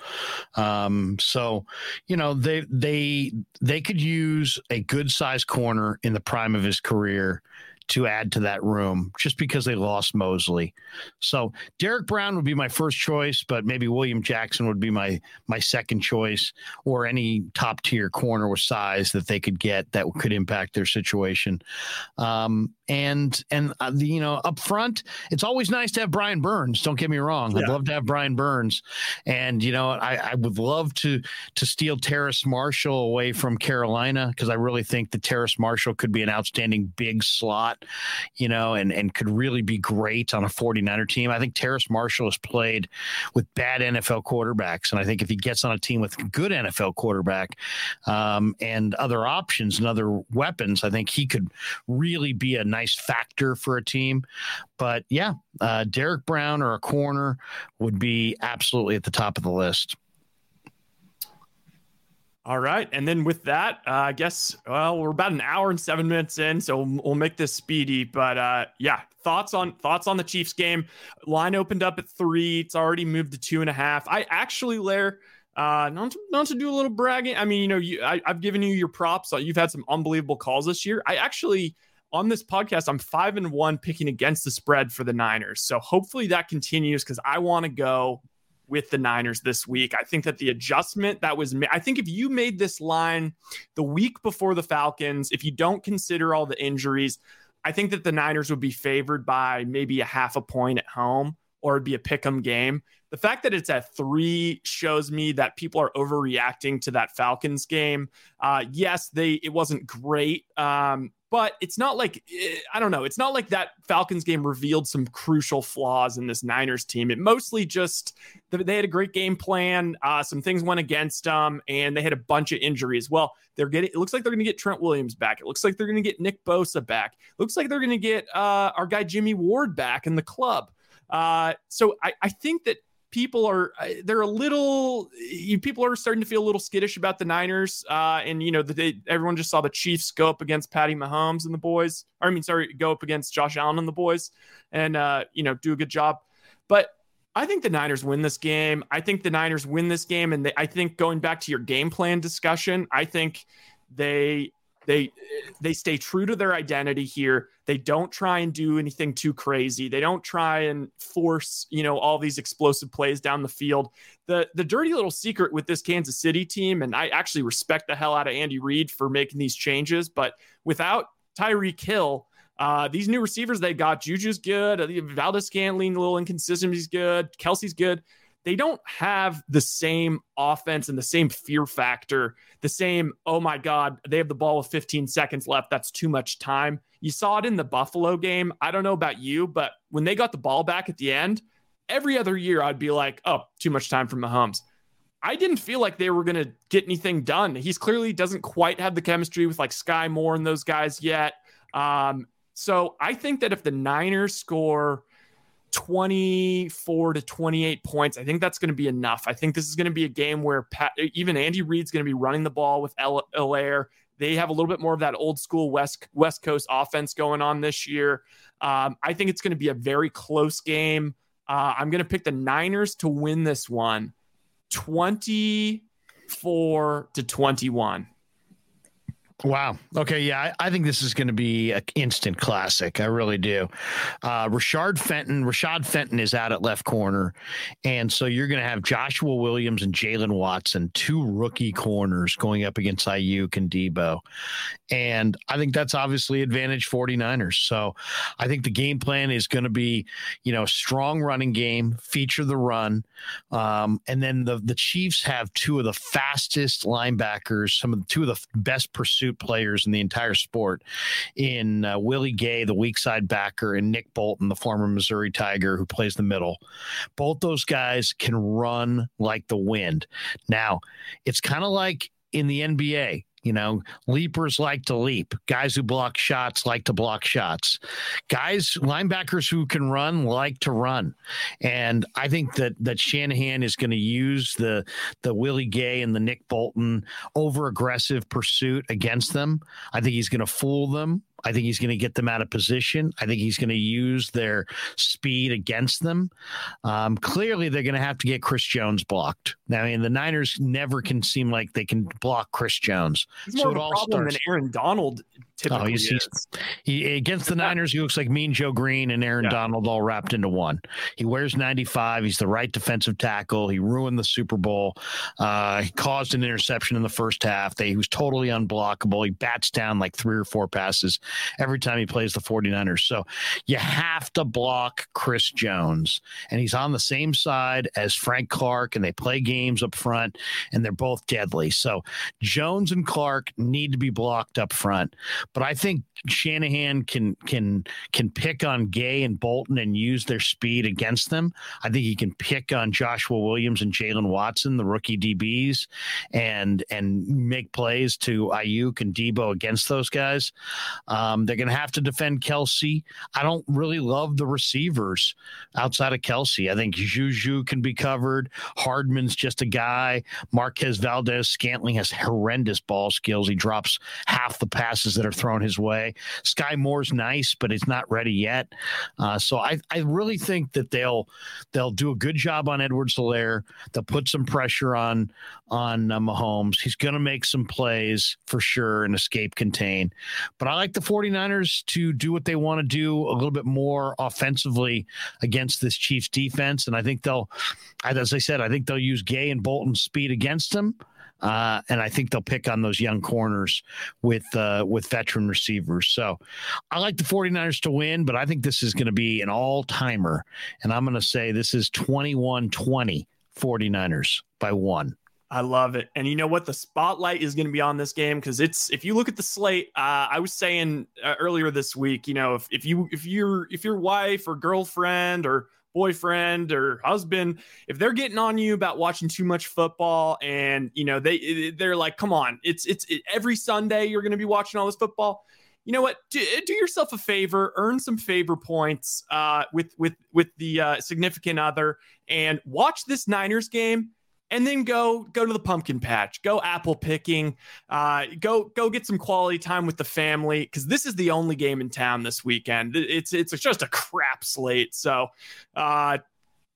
Um, so, you know, they they they could use a good sized corner in the prime of his career to add to that room just because they lost Moseley. So Derrick Brown would be my first choice, but maybe William Jackson would be my my second choice, or any top tier corner with size that they could get that could impact their situation. Um, and and uh, the, you know up front, it's always nice to have Brian Burns. Don't get me wrong, yeah. I'd love to have Brian Burns, and you know I, I would love to to steal Terrace Marshall away from Carolina because I really think that Terrace Marshall could be an outstanding big slot you know, and, and could really be great on a 49er team. I think Terrace Marshall has played with bad NFL quarterbacks. And I think if he gets on a team with good NFL quarterback um, and other options and other weapons, I think he could really be a nice factor for a team. But yeah, uh, Derrick Brown or a corner would be absolutely at the top of the list. All right. And then with that, uh, I guess, well, we're about an hour and seven minutes in, so we'll, make this speedy. But uh, yeah, thoughts on thoughts on the Chiefs game. Line opened up at three. It's already moved to two and a half. I actually, Lair, uh, not to, not to do a little bragging. I mean, you know, you I, have given you your props. You've had some unbelievable calls this year. I actually on this podcast, I'm five and one picking against the spread for the Niners. So hopefully that continues because I want to go with the Niners this week. I think that the adjustment that was, made, I think if you made this line the week before the Falcons, if you don't consider all the injuries, I think that the Niners would be favored by maybe a half a point at home or it'd be a pick 'em game. The fact that it's at three shows me that people are overreacting to that Falcons game. Uh, yes, they it wasn't great, um, but it's not like eh, I don't know. It's not like that Falcons game revealed some crucial flaws in this Niners team. It mostly just they had a great game plan. Uh, some things went against them, and they had a bunch of injuries. Well, they're getting. It looks like they're going to get Trent Williams back. It looks like they're going to get Nick Bosa back. It looks like they're going to get uh, our guy Jimmy Ward back in the club. Uh, so I, I think that people are uh, they're a little people are starting to feel a little skittish about the Niners. Uh, and you know, the, they, everyone just saw the Chiefs go up against Patty Mahomes and the boys. Or, I mean, sorry, go up against Josh Allen and the boys, and uh, you know, do a good job. But I think the Niners win this game. I think the Niners win this game, and they, I think going back to your game plan discussion, I think they they they stay true to their identity here. They don't try and do anything too crazy. They don't try and force, you know, all these explosive plays down the field. The the dirty little secret with this Kansas City team, and I actually respect the hell out of Andy Reid for making these changes, but without Tyreek Hill, uh, these new receivers they got, Juju's good, Valdes-Scantling a little inconsistent, he's good, Kelce's good they don't have the same offense and the same fear factor, the same, oh my God, they have the ball with 15 seconds left. That's too much time. You saw it in the Buffalo game. I don't know about you, but when they got the ball back at the end, every other year I'd be like, oh, too much time for Mahomes. I didn't feel like they were going to get anything done. He's clearly doesn't quite have the chemistry with like Sky Moore and those guys yet. Um, so I think that if the Niners score 24 to 28 points. I think that's going to be enough. I think this is going to be a game where Pat, even Andy Reid's going to be running the ball with Helaire. They have a little bit more of that old school West West Coast offense going on this year. Um, I think it's going to be a very close game. Uh, I'm going to pick the Niners to win this one 24 to 21. Wow. Okay. Yeah, I, I think this is going to be an instant classic. I really do. Uh, Rashard Fenton. Rashad Fenton is out at left corner, and so you're going to have Joshua Williams and Jaylen Watson, two rookie corners, going up against Aiyuk and Deebo. and I think that's obviously advantage 49ers. So I think the game plan is going to be, you know, strong running game, feature the run, um, and then the the Chiefs have two of the fastest linebackers, some of the two of the best pursuit players in the entire sport in uh, Willie Gay, the weak side backer, and Nick Bolton, the former Missouri Tiger who plays the middle. Both those guys can run like the wind. Now, it's kind of like in the NBA. You know, leapers like to leap. Guys who block shots like to block shots. Guys, linebackers who can run like to run. And I think that that Shanahan is going to use the the Willie Gay and the Nick Bolton over aggressive pursuit against them. I think he's going to fool them. I think he's going to get them out of position. I think he's going to use their speed against them. Um, clearly, they're going to have to get Chris Jones blocked. Now, I mean, the Niners never can seem like they can block Chris Jones. He's more so of a problem starts. than Aaron Donald typically oh, he's, he's, he against the Niners, he looks like Mean Joe Green and Aaron yeah. Donald all wrapped into one. He wears 95. He's the right defensive tackle. He ruined the Super Bowl. Uh, he caused an interception in the first half. They, he was totally unblockable. He bats down like three or four passes every time he plays the 49ers. So you have to block Chris Jones. And he's on the same side as Frank Clark, and they play games up front, and they're both deadly. So Jones and Clark need to be blocked up front. But I think Shanahan can can can pick on Gay and Bolton and use their speed against them. I think he can pick on Joshua Williams and Jaylen Watson, the rookie DBs, and and make plays to Aiyuk and Deebo against those guys. Um, they're going to have to defend Kelce. I don't really love the receivers outside of Kelce. I think Juju can be covered. Hardman's just a guy. Marquez Valdes Scantling has horrendous ball skills. He drops half the passes that are thrown his way. Sky Moore's nice, but it's not ready yet. Uh, so I, I really think that they'll they'll do a good job on Edwards-Helaire. They'll put some pressure on on uh, Mahomes. He's going to make some plays for sure and escape contain. But I like the 49ers to do what they want to do a little bit more offensively against this Chiefs defense. And I think they'll, as I said, I think they'll use Gay and Bolton's speed against them. Uh, and I think they'll pick on those young corners with uh, with veteran receivers. So I like the 49ers to win, but I think this is going to be an all timer. And I'm going to say this is 21 20 49ers by one. I love it. And you know what? The spotlight is going to be on this game because it's if you look at the slate. Uh, I was saying uh, earlier this week, you know, if, if you if you're if your wife or girlfriend or boyfriend or husband if they're getting on you about watching too much football and you know they they're like come on it's it's it, every sunday you're going to be watching all this football you know what? Do, do yourself a favor, earn some favor points uh, with with with the uh, significant other, and watch this Niners game and then go go to the pumpkin patch go apple picking uh, go go get some quality time with the family because this is the only game in town this weekend it's it's just a crap slate so uh,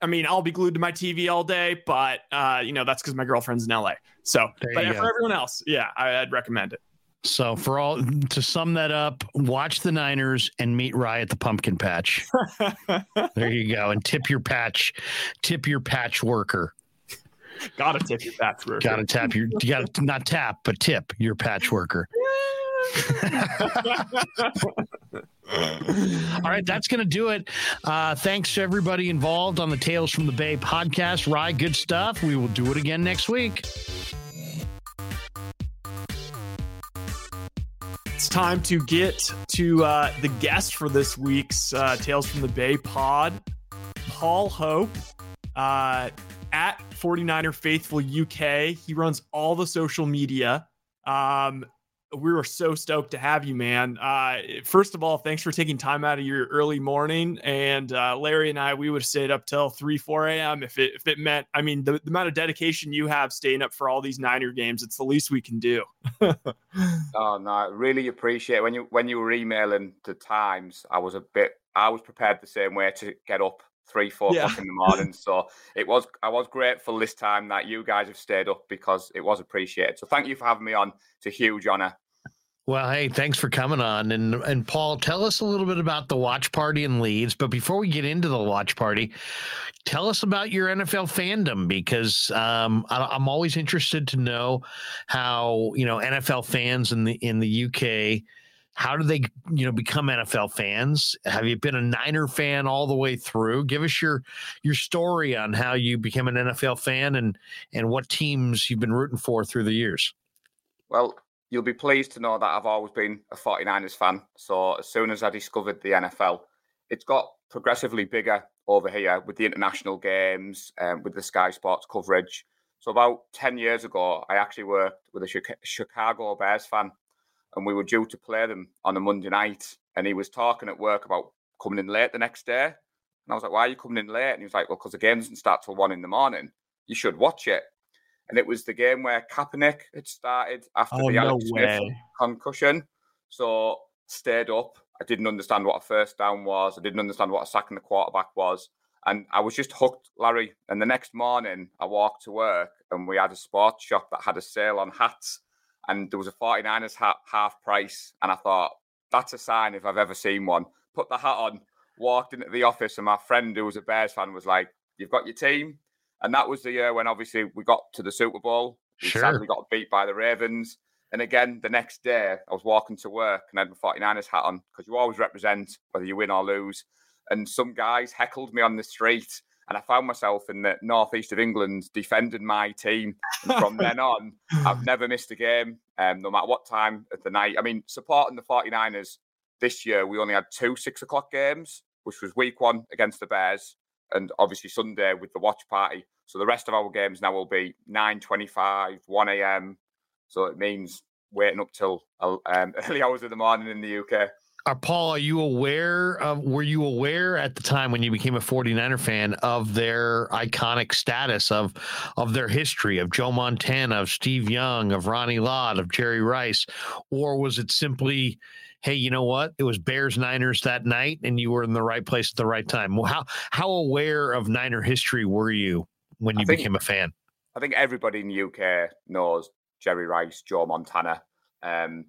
I mean, I'll be glued to my TV all day, but uh, you know that's because my girlfriend's in LA. So, there but for everyone else, yeah, I, would recommend it. So, for all to sum that up, watch the Niners and meet Rye at the pumpkin patch. there you go, and tip your patch, tip your patch worker. Gotta tip your patch worker. Gotta tap your. You gotta not tap, but tip your patch worker. All right, that's going to do it. Uh, thanks to everybody involved on the Tales from the Bay podcast. Rye, good stuff. We will do it again next week. It's time to get to uh, the guest for this week's uh, Tales from the Bay pod, Paul Hope. At 49er Faithful UK. He runs all the social media. Um, we were so stoked to have you, man. Uh, first of all, thanks for taking time out of your early morning. And uh, Larry and I, we would have stayed up till 3, 4 a.m. if it, if it meant, I mean, the, the amount of dedication you have staying up for all these Niner games, it's the least we can do. oh, no, I really appreciate. When you, when you were emailing the times, I was a bit, I was prepared the same way to get up three, four yeah. o'clock in the morning. so it was I was grateful this time that you guys have stayed up because it was appreciated. So thank you for having me on. It's a huge honor. Well, hey, thanks for coming on. And and Paul, tell us a little bit about the watch party in Leeds. But before we get into the watch party, tell us about your NFL fandom because um, I, am always interested to know how you know NFL fans in the in the UK how do they you know become NFL fans? Have you been a Niner fan all the way through? Give us your your story on how you became an NFL fan and and what teams you've been rooting for through the years. Well, you'll be pleased to know that I've always been a 49ers fan. So as soon as I discovered the NFL, it's got progressively bigger over here with the international games, um, with the Sky Sports coverage. So about 10 years ago, I actually worked with a Chicago Bears fan and we were due to play them on a Monday night. And he was talking at work about coming in late the next day. And I was like, why are you coming in late? And he was like, well, because the game doesn't start till one in the morning. You should watch it. And it was the game where Kaepernick had started after oh, the Alex way. Smith concussion. So stayed up. I didn't understand what a first down was. I didn't understand what a sacking the quarterback was. And I was just hooked, Larry. And the next morning, I walked to work and we had a sports shop that had a sale on hats and there was a 49ers hat half price. And I thought, that's a sign if I've ever seen one. Put the hat on, walked into the office, and my friend who was a Bears fan was like, You've got your team. And that was the year when obviously we got to the Super Bowl. We sure. sadly got beat by the Ravens. And again, the next day, I was walking to work and I had my 49ers hat on because you always represent whether you win or lose. And some guys heckled me on the street and I found myself in the northeast of England defending my team. And from then on, I've never missed a game, um, no matter what time of the night. I mean, supporting the 49ers this year, we only had two six o'clock games, which was week one against the Bears, and obviously Sunday with the watch party. So the rest of our games now will be 9.25, 1 a.m. So it means waiting up till um, early hours of the morning in the UK. Uh, Paul, are you aware of, were you aware at the time when you became a 49er fan of their iconic status of, of their history of Joe Montana, of Steve Young, of Ronnie Lott, of Jerry Rice? Or was it simply, hey, you know what? It was Bears Niners that night and you were in the right place at the right time. Well, how, how aware of Niner history were you when you think, became a fan? I think everybody in the UK knows Jerry Rice, Joe Montana. Um,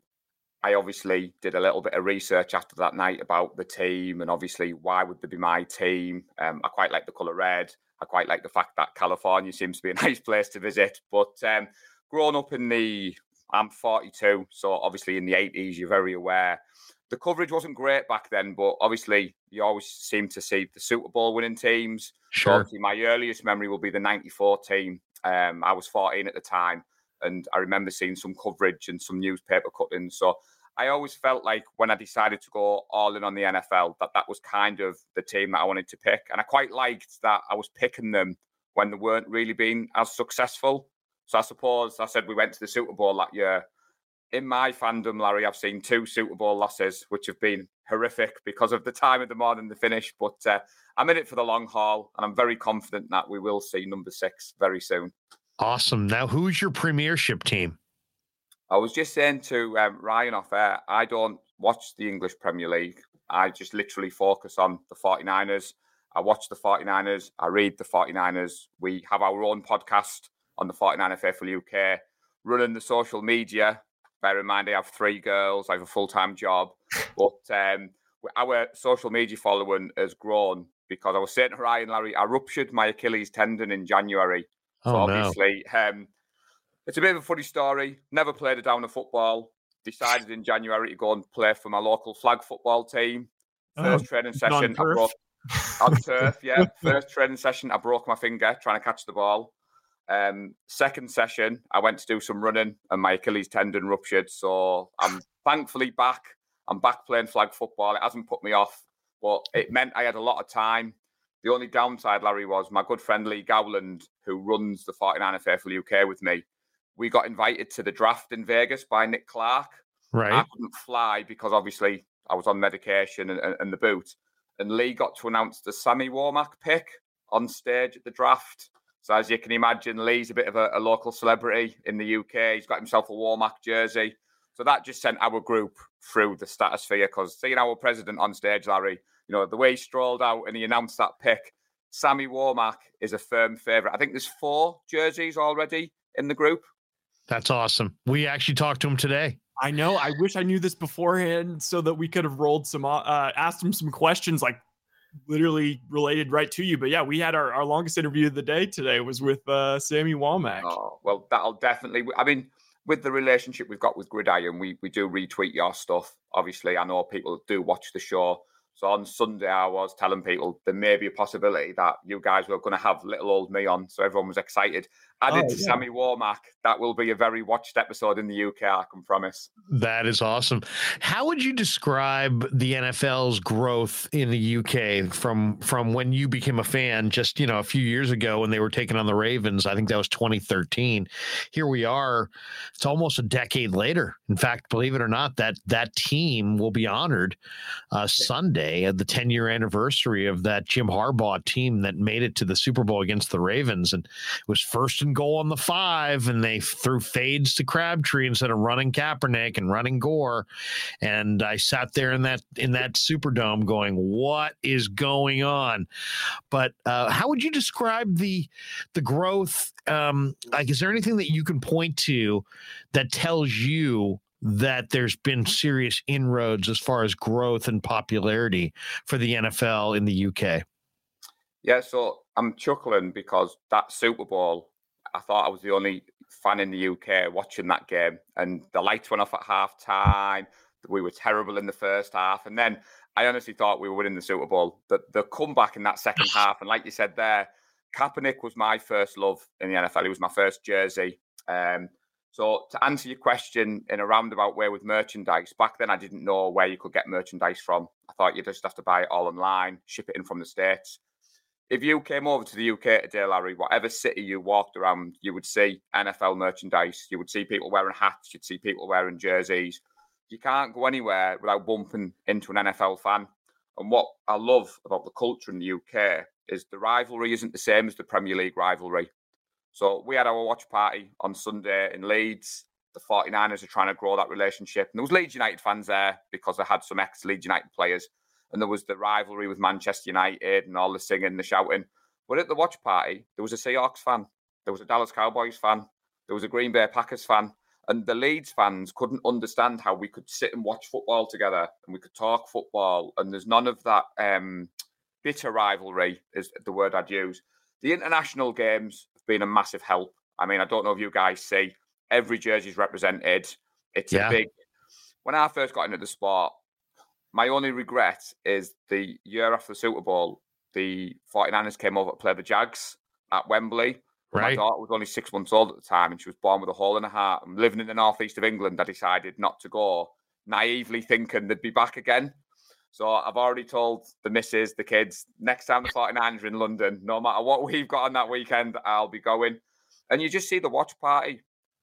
I obviously did a little bit of research after that night about the team and obviously why would they be my team. Um, I quite like the colour red. I quite like the fact that California seems to be a nice place to visit. But um, growing up in the, I'm 42, so obviously in the 80s, you're very aware. The coverage wasn't great back then, but obviously you always seem to see the Super Bowl winning teams. Sure. So my earliest memory will be the 94 team. Um, I was 14 at the time and I remember seeing some coverage and some newspaper cuttings. So I always felt like when I decided to go all in on the NFL, that that was kind of the team that I wanted to pick. And I quite liked that I was picking them when they weren't really being as successful. So I suppose I said we went to the Super Bowl that year. in my fandom, Larry, I've seen two Super Bowl losses, which have been horrific because of the time of the morning, the finish. But uh, I'm in it for the long haul, and I'm very confident that we will see number six very soon. Awesome. Now, who's your premiership team? I was just saying to um, Ryan off air, I don't watch the English Premier League. I just literally focus on the 49ers. I watch the 49ers. I read the 49ers. We have our own podcast on the 49er Faithful UK, running the social media. Bear in mind, I have three girls. I have a full time job. But um, our social media following has grown because I was saying to Ryan, Larry, I ruptured my Achilles tendon in January. So Oh, no. obviously, um, it's a bit of a funny story. Never played a down of football. Decided in January to go and play for my local flag football team. First training Oh, on session, I broke on turf. Yeah, first training session, I broke my finger trying to catch the ball. Um, second session, I went to do some running, and my Achilles tendon ruptured. So I'm thankfully back. I'm back playing flag football. It hasn't put me off, but it meant I had a lot of time. The only downside, Larry, was my good friend Lee Gowland, who runs the 49er Faithful UK with me. We got invited to the draft in Vegas by Nick Clark. Right. I couldn't fly because obviously I was on medication and, and, and the boot. And Lee got to announce the Sammy Warmack pick on stage at the draft. So as you can imagine, Lee's a bit of a, a local celebrity in the UK. He's got himself a Warmack jersey. So that just sent our group through the stratosphere because seeing our president on stage, Larry, you know, the way he strolled out and he announced that pick, Sammy Warmack is a firm favourite. I think there's four jerseys already in the group. That's awesome. We actually talked to him today. I know. I wish I knew this beforehand so that we could have rolled some, uh, asked him some questions like literally related right to you. But yeah, we had our, our longest interview of the day today was with uh, Sammy Womack. Oh, well, that'll definitely. I mean, with the relationship we've got with Gridiron, we, we do retweet your stuff. Obviously, I know people do watch the show. So on Sunday, I was telling people there may be a possibility that you guys were going to have little old me on. So everyone was excited. Added Oh, to yeah. Sammy Warmack, that will be a very watched episode in the UK, I can promise. That is awesome. How would you describe the NFL's growth in the UK from from when you became a fan just, you know, a few years ago when they were taking on the Ravens? I think that was 2013. Here we are. It's almost a decade later. In fact, believe it or not, that that team will be honored uh, Sunday at the 10 year anniversary of that Jim Harbaugh team that made it to the Super Bowl against the Ravens and was first and goal on the five, and they threw fades to Crabtree instead of running Kaepernick and running Gore. And I sat there in that in that Superdome going, "What is going on?" But uh, how would you describe the the growth? Um, like, is there anything that you can point to that tells you? That there's been serious inroads as far as growth and popularity for the NFL in the UK. Yeah, so I'm chuckling because that Super Bowl, I thought I was the only fan in the UK watching that game, and the lights went off at half time. We were terrible in the first half, and then I honestly thought we were winning the Super Bowl. The the comeback in that second half, and like you said there, Kaepernick was my first love in the NFL. He was my first jersey. Um, so to answer your question in a roundabout way with merchandise, back then I didn't know where you could get merchandise from. I thought you just have to buy it all online, ship it in from the states if you came over to the UK today, Larry, whatever city you walked around, you would see NFL merchandise. You would see people wearing hats. You'd see people wearing jerseys. You can't go anywhere without bumping into an NFL fan. And what I love about the culture in the UK is the rivalry isn't the same as the Premier League rivalry. So we had our watch party on Sunday in Leeds. The 49ers are trying to grow that relationship. And there was Leeds United fans there because they had some ex-Leeds United players and there was the rivalry with Manchester United and all the singing, the shouting. But at the watch party, there was a Seahawks fan, there was a Dallas Cowboys fan, there was a Green Bay Packers fan, and the Leeds fans couldn't understand how we could sit and watch football together and we could talk football. And there's none of that um, bitter rivalry, is the word I'd use. The international games have been a massive help. I mean, I don't know if you guys see every jersey's represented. It's Yeah. a big. When I first got into the sport, my only regret is the year after the Super Bowl, the 49ers came over to play the Jags at Wembley. My daughter was only six months old at the time and she was born with a hole in her heart. And living in the northeast of England, I decided not to go, naively thinking they'd be back again. So I've already told the missus, the kids, next time the 49ers are in London, no matter what we've got on that weekend, I'll be going. And you just see the watch party.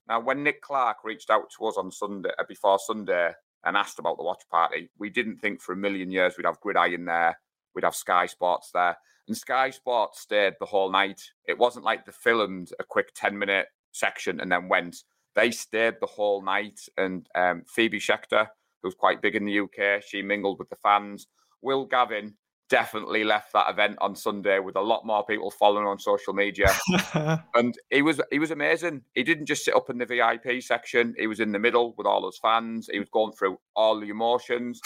Now, when Nick Clark reached out to us on Sunday, uh, before Sunday, and asked about the watch party, we didn't think for a million years we'd have Gridiron there, we'd have Sky Sports there. And Sky Sports stayed the whole night. It wasn't like they filmed a quick 10 minute section and then went. They stayed the whole night. And um, Phoebe Schechter, who's quite big in the UK, she mingled with the fans. Will Gavin definitely left that event on Sunday with a lot more people following on social media. and he was he was amazing. He didn't just sit up in the VIP section. He was in the middle with all his fans. He was going through all the emotions.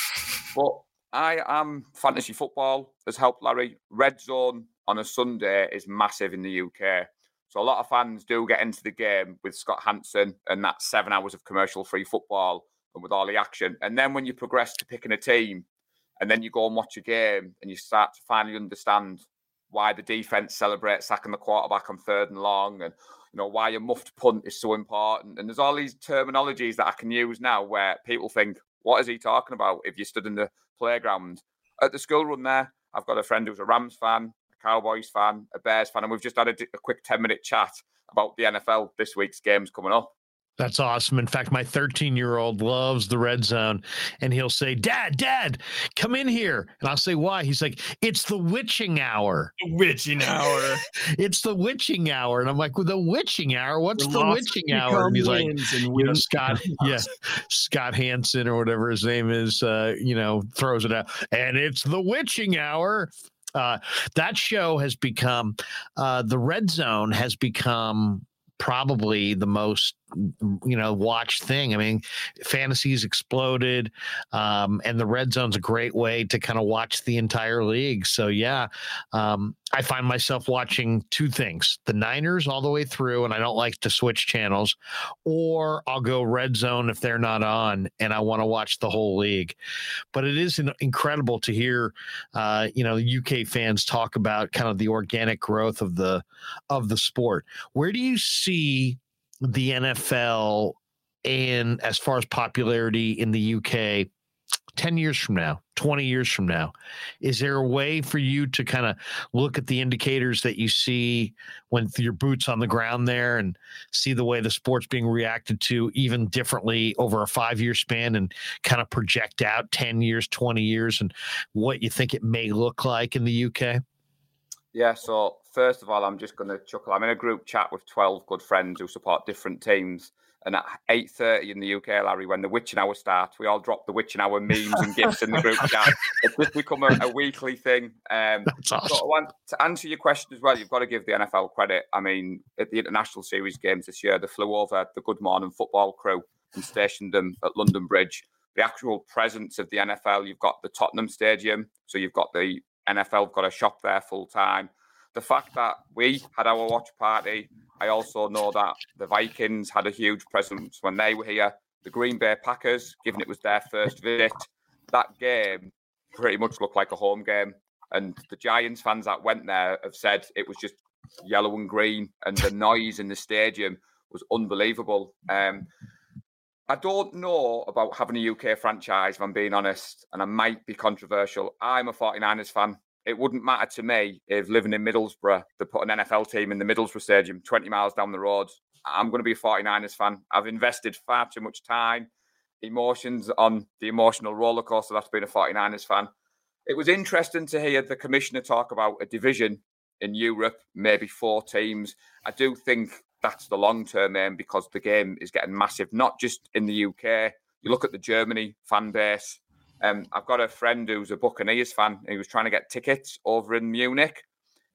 But I am fantasy football has helped Larry. Red zone on a Sunday is massive in the UK. So a lot of fans do get into the game with Scott Hanson and that seven hours of commercial free football and with all the action. And then when you progress to picking a team, and then you go and watch a game and you start to finally understand why the defense celebrates sacking the quarterback on third and long and you know why a muffed punt is so important. And there's all these terminologies that i can use now where people think what is he talking about if you stood in the playground? At the school run there i've got a friend who's a rams fan a cowboys fan a bears fan and we've just had a, a quick 10 minute chat about the nfl this week's games coming up that's awesome. In fact, my 13 year old loves the red zone and he'll say, Dad, Dad, come in here. And I'll say, Why? He's like, It's the witching hour. The witching hour. it's the witching hour. And I'm like, Well, the witching hour? What's the, the witching hour? And he's like, and you know, Scott, yeah, Scott Hanson or whatever his name is, uh, you know, throws it out. And it's the witching hour. Uh, that show has become, uh, the red zone has become probably the most you know watch thing. I mean, fantasies exploded, um, and the red zone's a great way to kind of watch the entire league. So yeah, um, I find myself watching two things: the Niners all the way through, and I don't like to switch channels, or I'll go red zone if they're not on, and I want to watch the whole league. But it is incredible to hear, uh, you know, UK fans talk about kind of the organic growth of the of the sport. Where do you see the NFL and as far as popularity in the UK 10 years from now, 20 years from now? Is there a way for you to kind of look at the indicators that you see when your boots on the ground there and see the way the sport's being reacted to even differently over a five year span and kind of project out 10 years, 20 years and what you think it may look like in the UK? Yeah, so first of all, I'm just going to chuckle. I'm in a group chat with 12 good friends who support different teams. And at 8.30 in the UK, Larry, when the witching hour starts, we all drop the witching hour memes and gifts in the group chat. It's just become a, a weekly thing. Um, That's awesome. So want, to answer your question as well, you've got to give the NFL credit. I mean, at the International Series games this year, they flew over the Good Morning Football crew and stationed them at London Bridge. The actual presence of the NFL, you've got the Tottenham Stadium. So you've got the NFL got a shop there full time. The fact that we had our watch party, I also know that the Vikings had a huge presence when they were here. The Green Bay Packers, given it was their first visit, that game pretty much looked like a home game. And the Giants fans that went there have said it was just yellow and green, and the noise in the stadium was unbelievable. Um, I don't know about having a UK franchise, if I'm being honest, and I might be controversial. I'm a 49ers fan. It wouldn't matter to me if living in Middlesbrough, they put an NFL team in the Middlesbrough Stadium 20 miles down the road. I'm going to be a 49ers fan. I've invested far too much time, emotions on the emotional roller coaster that's been a 49ers fan. It was interesting to hear the commissioner talk about a division in Europe, maybe four teams. I do think that's the long term aim because the game is getting massive, not just in the UK. You look at the Germany fan base. Um, I've got a friend who's a Buccaneers fan. He was trying to get tickets over in Munich.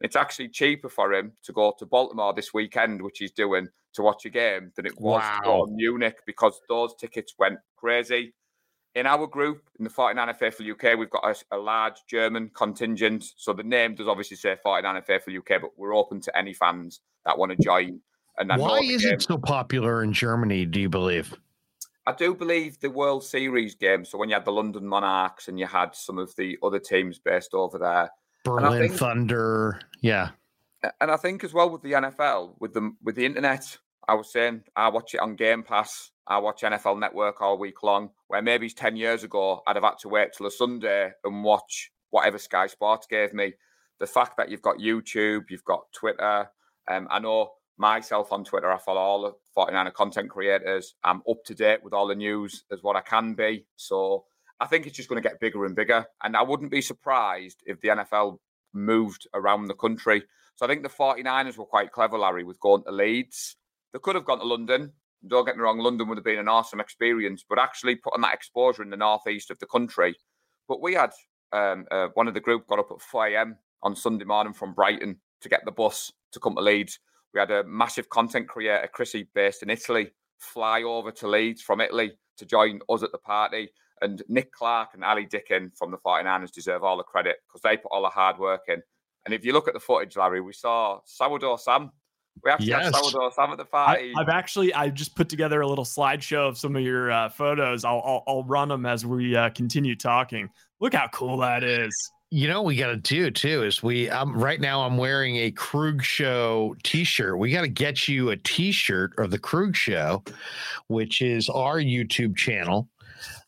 It's actually cheaper for him to go to Baltimore this weekend, which he's doing to watch a game, than it was wow. to go to Munich because those tickets went crazy. In our group, in the 49er Faithful UK, we've got a, a, large German contingent. So the name does obviously say 49er Faithful UK, but we're open to any fans that want to join. And why is game. it so popular in Germany? Do you believe? I do believe the World Series game. So when you had the London Monarchs and you had some of the other teams based over there, Berlin think, Thunder, yeah. And I think as well with the NFL, with the with the internet, I was saying I watch it on Game Pass. I watch NFL Network all week long. Where maybe ten years ago I'd have had to wait till a Sunday and watch whatever Sky Sports gave me. The fact that you've got YouTube, you've got Twitter. Um, I know myself on Twitter. I follow all the 49er content creators. I'm up to date with all the news as what I can be. So I think it's just going to get bigger and bigger. And I wouldn't be surprised if the NFL moved around the country. So I think the 49ers were quite clever, Larry, with going to Leeds. They could have gone to London. Don't get me wrong, London would have been an awesome experience, but actually putting that exposure in the northeast of the country. But we had um, uh, one of the group got up at 4 a.m. on Sunday morning from Brighton to get the bus to come to Leeds. We had a massive content creator, Chrissy, based in Italy, fly over to Leeds from Italy to join us at the party. And Nick Clark and Ali Dickon from the 49ers deserve all the credit because they put all the hard work in. And if you look at the footage, Larry, we saw Sourdough Sam. We actually yes. had Sourdough Sam at the party. I, have actually I just put together a little slideshow of some of your uh, photos. I'll, I'll, I'll run them as we uh, continue talking. Look how cool that is. You know, we got to do too is we. I'm right now. I'm wearing a Krug Show T-shirt. We got to get you a T-shirt of the Krug Show, which is our YouTube channel.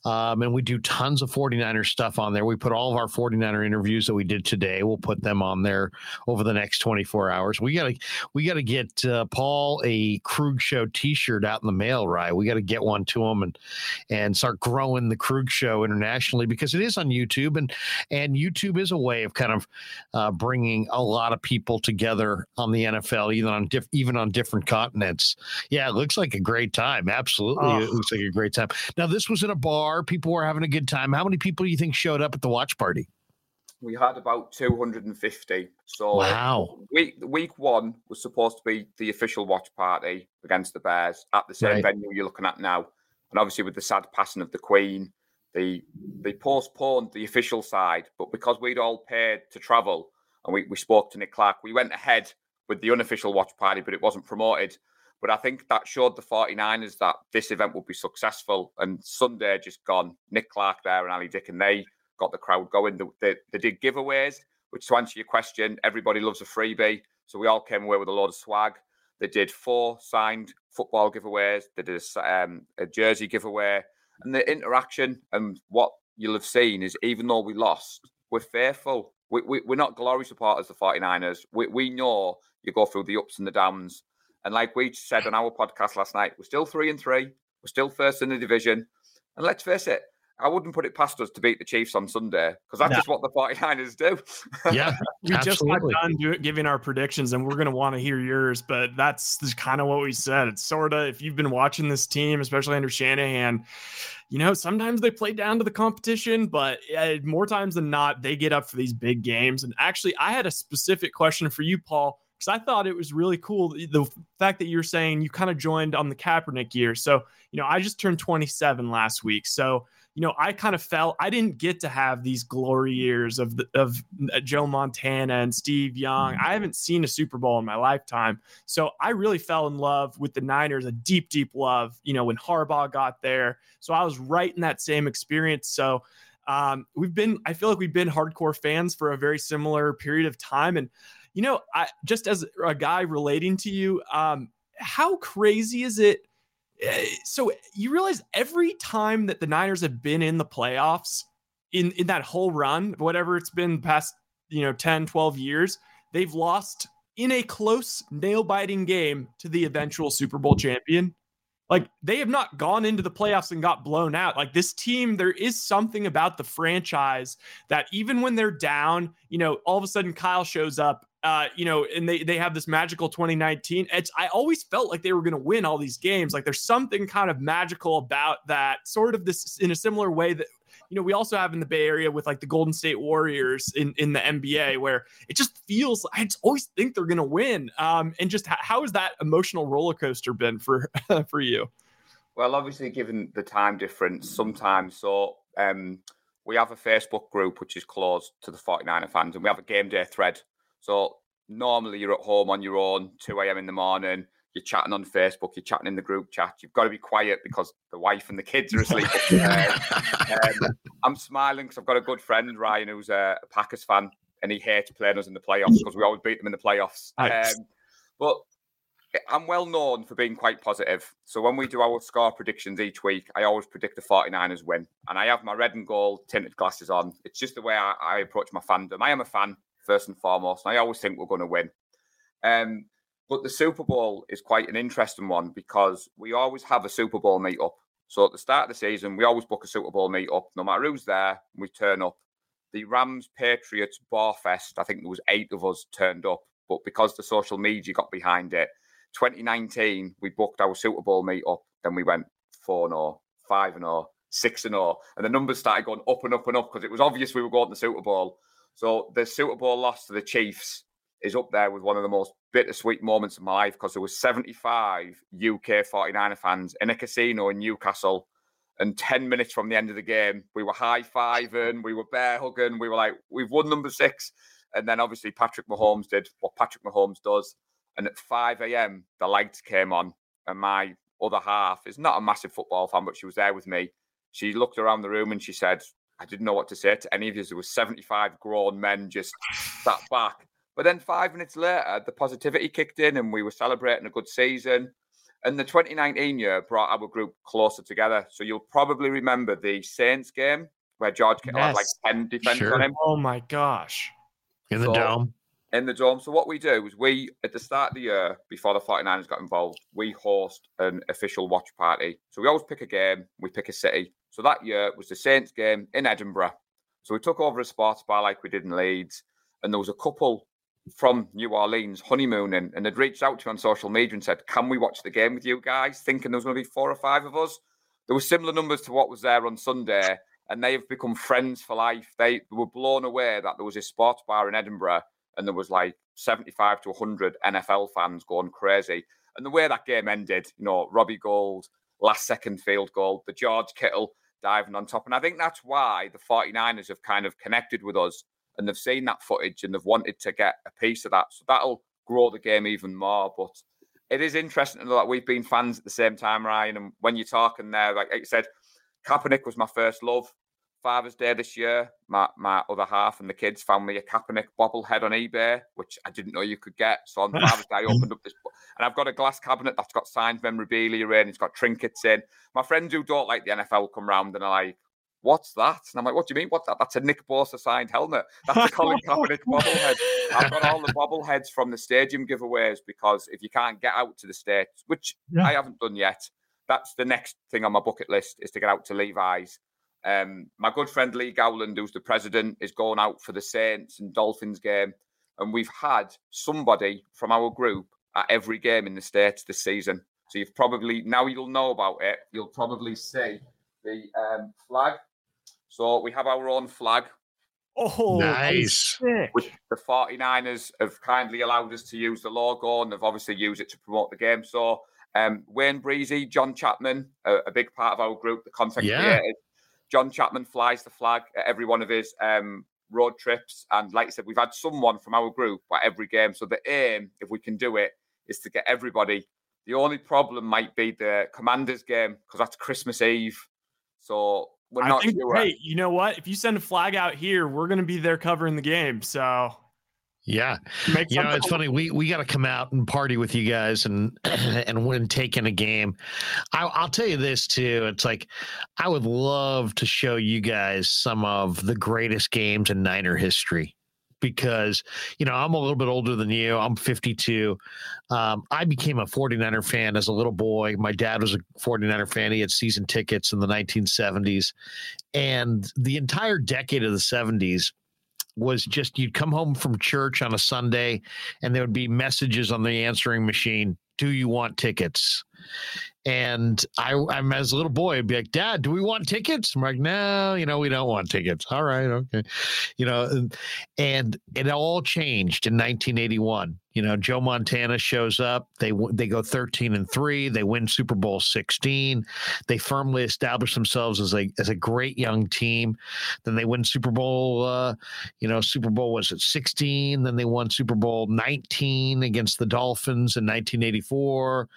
Um, and we do tons of 49er stuff on there. We put all of our 49er interviews that we did today. We'll put them on there over the next 24 hours. We gotta we gotta get uh, Paul a Krug Show T-shirt out in the mail, right? We got to get one to him and and start growing the Krug Show internationally because it is on YouTube and and YouTube is a way of kind of uh, bringing a lot of people together on the NFL, even on diff- even on different continents. Yeah, it looks like a great time. Absolutely, oh. it looks like a great time. Now this was in a bar bar. People were having a good time. How many people do you think showed up at the watch party? We had about 250. So wow. Week week one was supposed to be the official watch party against the Bears at the same right. venue you're looking at now. And obviously with the sad passing of the Queen, they they postponed the official side, but because we'd all paid to travel and we, we spoke to Nick Clark, we went ahead with the unofficial watch party, but it wasn't promoted. But I think that showed the 49ers that this event would be successful. And Sunday just gone. Nick Clark there and Ali Dick, and they got the crowd going. They, they, they, did giveaways, which to answer your question, everybody loves a freebie. So we all came away with a lot of swag. They did four signed football giveaways. They did a, um, a jersey giveaway. And the interaction and what you'll have seen is even though we lost, we're faithful. We, we, we're not glory supporters, the 49ers. We, we know you go through the ups and the downs. And like we said on our podcast last night, we're still three and three. We're still first in the division. And let's face it, I wouldn't put it past us to beat the Chiefs on Sunday because that's no. just what the 49ers do. Yeah. we just got done do, giving our predictions and we're going to want to hear yours, but that's kind of what we said. It's sort of, if you've been watching this team, especially under Shanahan, you know, sometimes they play down to the competition, but uh, more times than not, they get up for these big games. And actually, I had a specific question for you, Paul because I thought it was really cool the fact that you're saying you kind of joined on the Kaepernick year. So, you know, I just turned 27 last week. So, you know, I kind of felt I didn't get to have these glory years of the, of uh, Joe Montana and Steve Young. Mm-hmm. I haven't seen a Super Bowl in my lifetime. So, I really fell in love with the Niners, a deep deep love, you know, when Harbaugh got there. So, I was right in that same experience. So, um, we've been, I feel like we've been hardcore fans for a very similar period of time. And you know, I just as a guy relating to you, um, how crazy is it? Eh, so you realize every time that the Niners have been in the playoffs in in that whole run, whatever it's been past, you know, 10, 12 years, they've lost in a close nail-biting game to the eventual Super Bowl champion. Like they have not gone into the playoffs and got blown out. Like this team, there is something about the franchise that even when they're down, you know, all of a sudden Kyle shows up uh, you know, and they they have this magical 2019. It's I always felt like they were going to win all these games. Like there's something kind of magical about that, sort of this in a similar way that you know we also have in the Bay Area with like the Golden State Warriors in in the NBA, where it just feels I just always think they're going to win. Um, and just how has that emotional roller coaster been for for you? Well, obviously, given the time difference, sometimes so. Um, we have a Facebook group which is closed to the 49er fans, and we have a game day thread so normally you're at home on your own, 2 a.m. in the morning, you're chatting on Facebook, you're chatting in the group chat. You've got to be quiet because the wife and the kids are asleep. um, I'm smiling because I've got a good friend, Ryan, who's a Packers fan, and he hates playing us in the playoffs because we always beat them in the playoffs. Um, but I'm well known for being quite positive. So when we do our score predictions each week, I always predict the 49ers win. And I have my red and gold tinted glasses on. It's just the way I, I approach my fandom. I am a fan first and foremost. And I always think we're going to win. Um, But the Super Bowl is quite an interesting one because we always have a Super Bowl meetup. So at the start of the season, we always book a Super Bowl meetup. No matter who's there, we turn up. The Rams Patriots Bar Fest, I think there was eight of us turned up, but because the social media got behind it, 2019 we booked our Super Bowl meetup. Then we went four 0 five and 0 six and 0 and the numbers started going up and up and up because it was obvious we were going to the Super Bowl. So the Super Bowl loss to the Chiefs is up there with one of the most bittersweet moments of my life because there was 75 UK 49er fans in a casino in Newcastle. And 10 minutes from the end of the game, we were high fiving, we were bear hugging, we were like, we've won number six. And then obviously Patrick Mahomes did what Patrick Mahomes does. And at 5 a.m., the lights came on. And my other half is not a massive football fan, but she was there with me. She looked around the room and she said, I didn't know what to say to any of you. There was 75 grown men just sat back but then five minutes later, the positivity kicked in and we were celebrating a good season. And the 2019 year brought our group closer together. So you'll probably remember the Saints game where George Kittle yes. had like 10 defenders sure. on him. Oh my gosh. In the so, dome. In the dome. So what we do is we, at the start of the year, before the 49ers got involved, we host an official watch party. So we always pick a game, we pick a city. So that year was the Saints game in Edinburgh. So we took over a sports bar like we did in Leeds. And there was a couple from New Orleans honeymooning and had reached out to me on social media and said, Can we watch the game with you guys? Thinking there was going to be four or five of us. There were similar numbers to what was there on Sunday, and they have become friends for life. They were blown away that there was a sports bar in Edinburgh and there was like 75 to 100 NFL fans going crazy. And the way that game ended, you know, Robbie Gould, last second field goal, the George Kittle diving on top. And I think that's why the 49ers have kind of connected with us and they've seen that footage and they've wanted to get a piece of that. So that'll grow the game even more. But it is interesting to know that we've been fans at the same time, Ryan. And when you're talking there, like, you said, Kaepernick was my first love. Father's Day this year, my, my other half and the kids found me a Kaepernick bobblehead on eBay, which I didn't know you could get. So on Father's Day, I opened up this, and I've got a glass cabinet that's got signed memorabilia in, it's got trinkets in. My friends who don't like the NFL come round and are like, what's that? And I'm like, what do you mean? What's that? That's a Nick Bosa signed helmet. That's a Colin Kaepernick bobblehead. I've got all the bobbleheads from the stadium giveaways because if you can't get out to the States, which yeah. I haven't done yet, that's the next thing on my bucket list is to get out to Levi's. Um, my good friend Lee Gowland, who's the president, is going out for the Saints and Dolphins game. And we've had somebody from our group at every game in the States this season. So you've probably, now you'll know about it, you'll probably see the um, flag so we have our own flag. Oh, nice. Which the 49ers have kindly allowed us to use the logo and they've obviously used it to promote the game. So um, Wayne Breezy, John Chapman, a, a, big part of our group, the content yeah. creators. John Chapman flies the flag at every one of his um, road trips. And like I said, we've had someone from our group at every game. So the aim, if we can do it, is to get everybody. The only problem might be the Commanders game because that's Christmas Eve. So we're I think, sure. hey, you know what? If you send a flag out here, we're going to be there covering the game. So yeah, you know it's funny. We we got to come out and party with you guys and and win taking a game. I, I'll tell you this too. It's like I would love to show you guys some of the greatest games in Niner history because you know I'm a little bit older than you. I'm 52. Um, I became a 49er fan as a little boy. My dad was a 49er fan. He had season tickets in the 1970s, and the entire decade of the 70s was just you'd come home from church on a Sunday, and there would be messages on the answering machine. Do you want tickets? And I, I'm as a little boy, I'd be like, Dad, do we want tickets? I'm like, no, you know, we don't want tickets. All right, okay, you know, and, and it all changed in 1981. You know, Joe Montana shows up. They they go 13 and three. They win Super Bowl 16. They firmly establish themselves as a as a great young team. Then they win Super Bowl. Uh, you know, Super Bowl was at 16. Then they won Super Bowl 19 against the Dolphins in 1984.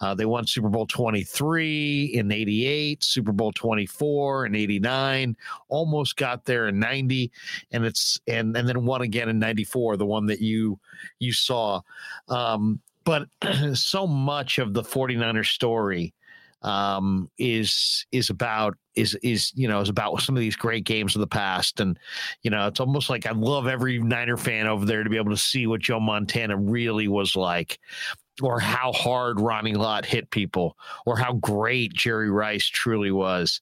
Uh, they won Super Bowl 23 in 88. Super Bowl 24 in 89. Almost got there in 90, and it's and and then won again in 94. The one that you you saw um, but so much of the 49er story um, is is about is is you know is about some of these great games of the past, and you know it's almost like I love every Niner fan over there to be able to see what Joe Montana really was like. Or how hard Ronnie Lott hit people or how great Jerry Rice truly was.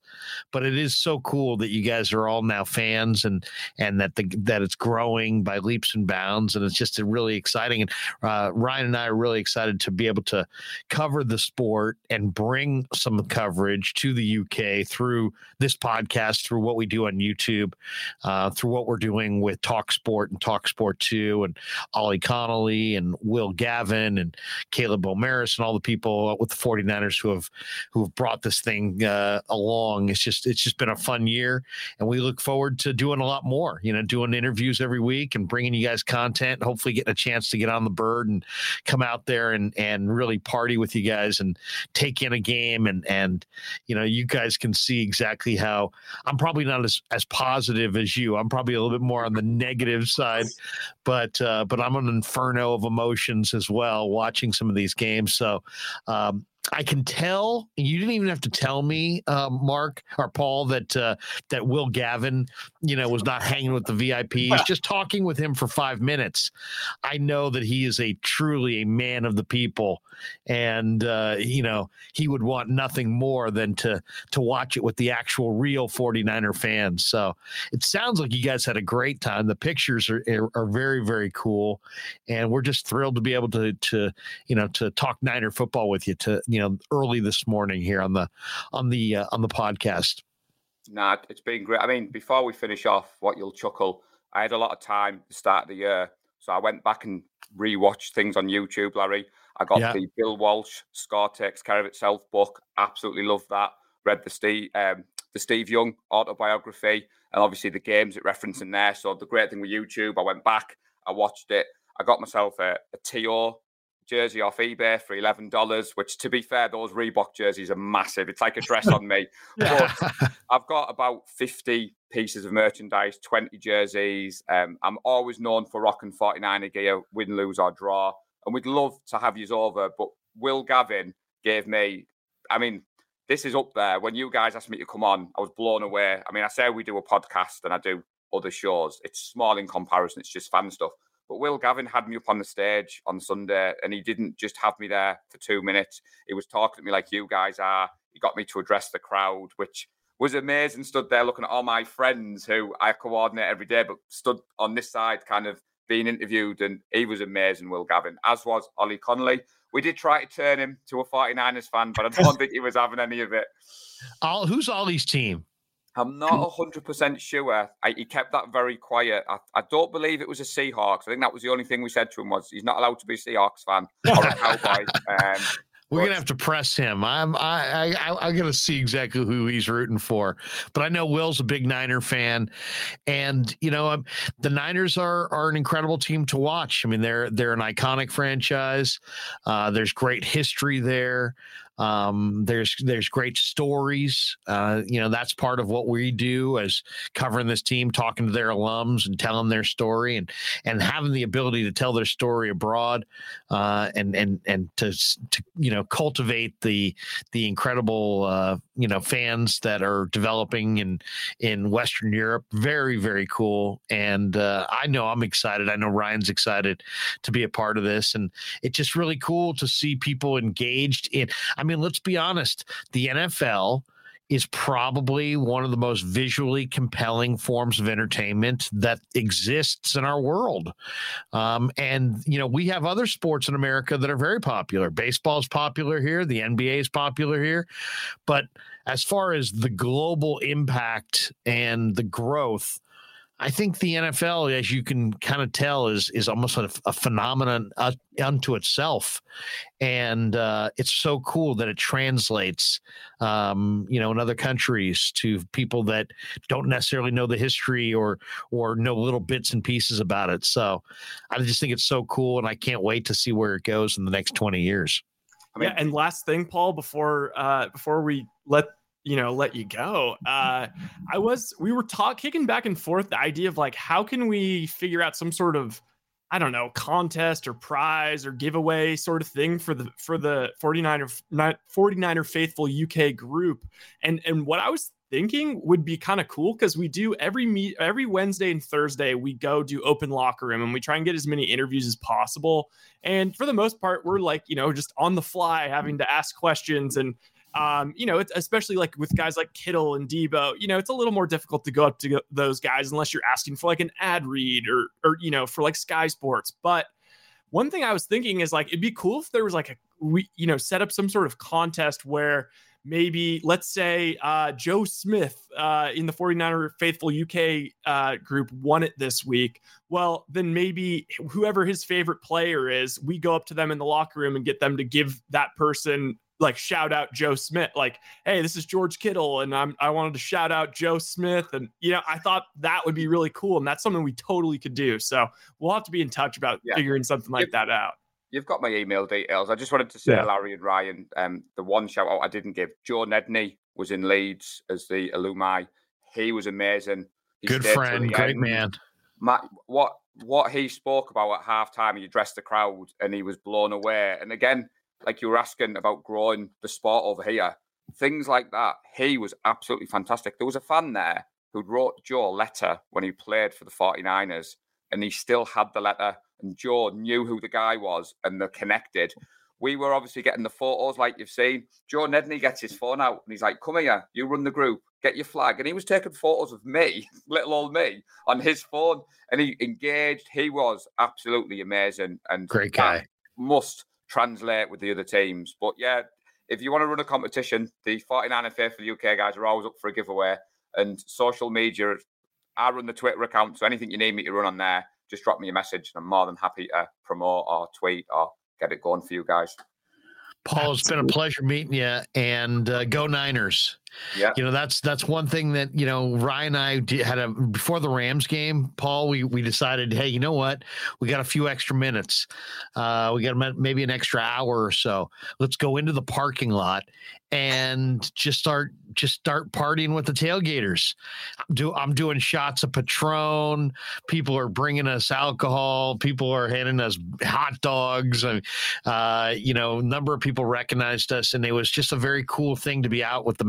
But it is so cool that you guys are all now fans and and that the that it's growing by leaps and bounds and it's just really exciting. And uh, Ryan and I are really excited to be able to cover the sport and bring some coverage to the UK through this podcast, through what we do on YouTube, uh, through what we're doing with Talk Sport and Talk Sport 2 and Ollie Connolly and Will Gavin and Caleb O'Maris and all the people with the 49ers who have who have brought this thing uh, along. It's just it's just been a fun year, and we look forward to doing a lot more. You know, doing interviews every week and bringing you guys content. Hopefully, getting a chance to get on the bird and come out there and and really party with you guys and take in a game and and you know you guys can see exactly how I'm probably not as as positive as you. I'm probably a little bit more on the negative side, but uh, but I'm an inferno of emotions as well watching some of these games. So um, I can tell you didn't even have to tell me, uh, Mark or Paul, that uh, that Will Gavin, you know, was not hanging with the VIPs. Just talking with him for five minutes, I know that he is a truly a man of the people, and uh, you know he would want nothing more than to to watch it with the actual real 49er fans. So it sounds like you guys had a great time. The pictures are are very very cool, and we're just thrilled to be able to to you know to talk Niner football with you to you know early this morning here on the on the uh, on the podcast. Nah, it's been great. I mean, before we finish off, what you'll chuckle, I had a lot of time to start of the year, so I went back and rewatched things on YouTube. Larry, I got yeah. the Bill Walsh "Score Takes Care of Itself" book. Absolutely loved that. Read the Steve um, the Steve Young autobiography, and obviously the games it referenced in there. So the great thing with YouTube, I went back, I watched it. I got myself a, a TO jersey off eBay for eleven dollars. Which, to be fair, those Reebok jerseys are massive. It's like a dress on me. But I've got about fifty pieces of merchandise, twenty jerseys. Um, I'm always known for rocking 49er gear, win, lose or draw, and we'd love to have you over. But Will Gavin gave me, I mean. This is up there. When you guys asked me to come on, I was blown away. I mean, I say we do a podcast and I do other shows. It's small in comparison. It's just fan stuff. But Will Gavin had me up on the stage on Sunday, and he didn't just have me there for two minutes. He was talking to me like you guys are. He got me to address the crowd, which was amazing. Stood there looking at all my friends who I coordinate every day, but stood on this side, kind of being interviewed, and he was amazing, Will Gavin, as was Ollie Connolly. We did try to turn him to a 49ers fan, but I don't think he was having any of it. All, who's Ollie's team? I'm not hundred percent sure. I, he kept that very quiet. I, I, don't believe it was a Seahawks. I think that was the only thing we said to him was he's not allowed to be a Seahawks fan or a Cowboy. Um, we're gonna have to press him. I'm I I I'm gonna see exactly who he's rooting for. But I know Will's a big Niner fan, and you know um, the Niners are are an incredible team to watch. I mean they're they're an iconic franchise. Uh, there's great history there. Um, there's there's great stories. Uh, you know that's part of what we do as covering this team, talking to their alums and telling their story, and and having the ability to tell their story abroad, uh, and and and to to you know cultivate the the incredible uh, you know fans that are developing in in Western Europe. Very very cool, and uh, I know I'm excited. I know Ryan's excited to be a part of this, and it's just really cool to see people engaged in. I mean mean, let's be honest. The NFL is probably one of the most visually compelling forms of entertainment that exists in our world. Um, and, you know, we have other sports in America that are very popular. Baseball is popular here, the NBA is popular here. But as far as the global impact and the growth, I think the NFL, as you can kind of tell, is is almost a, a phenomenon uh, unto itself, and uh, it's so cool that it translates, um, you know, in other countries to people that don't necessarily know the history or or know little bits and pieces about it. So, I just think it's so cool, and I can't wait to see where it goes in the next twenty years. I mean, yeah, and last thing, Paul, before uh, before we let you know let you go uh i was we were talk kicking back and forth the idea of like how can we figure out some sort of i don't know contest or prize or giveaway sort of thing for the for the 49er 49er faithful uk group and and what i was thinking would be kind of cool because we do every meet every Wednesday and Thursday we go do open locker room and we try and get as many interviews as possible. And for the most part, we're like you know just on the fly having to ask questions and um, you know, especially like with guys like Kittle and Deebo, you know, it's a little more difficult to go up to those guys unless you're asking for like an ad read or, or, you know, for like Sky Sports. But one thing I was thinking is like, it'd be cool if there was like a, we, you know, set up some sort of contest where maybe let's say uh, Joe Smith uh, in the 49er Faithful UK uh, group won it this week. Well, then maybe whoever his favorite player is, we go up to them in the locker room and get them to give that person like shout out Joe Smith, like, hey, this is George Kittle, and I'm I wanted to shout out Joe Smith, and you know, I thought that would be really cool, and that's something we totally could do. So we'll have to be in touch about yeah. figuring something like you've, that out. You've got my email details. I just wanted to say, yeah. Larry and Ryan, um, the one shout out I didn't give, Joe Nedney was in Leeds as the alumni. He was amazing. He Good friend, great end. man. Matt, what what he spoke about at halftime, he addressed the crowd and he was blown away. And again, like you were asking about growing the sport over here, things like that. He was absolutely fantastic. There was a fan there who wrote Joe a letter when he played for the 49ers, and he still had the letter. And Joe knew who the guy was, and they're connected. We were obviously getting the photos like you've seen. Joe Nedney gets his phone out and he's like, Come here, you run the group, get your flag. And he was taking photos of me, little old me, on his phone. And he engaged. He was absolutely amazing and great guy. Must translate with the other teams. But yeah, if you want to run a competition, the 49 and Faithful UK guys are always up for a giveaway. And social media, I run the Twitter account, so anything you need me to run on there, just drop me a message. and I'm more than happy to promote or tweet or get it going for you guys. Paul, it's been a pleasure meeting you, and uh, go Niners. Yeah, you know that's that's one thing that you know Ryan and I had a before the Rams game. Paul, we we decided, hey, you know what? We got a few extra minutes. Uh, we got maybe an extra hour or so. Let's go into the parking lot and just start just start partying with the tailgaters. Do, I'm doing shots of Patron. People are bringing us alcohol. People are handing us hot dogs. And, uh, you know, a number of people recognized us, and it was just a very cool thing to be out with the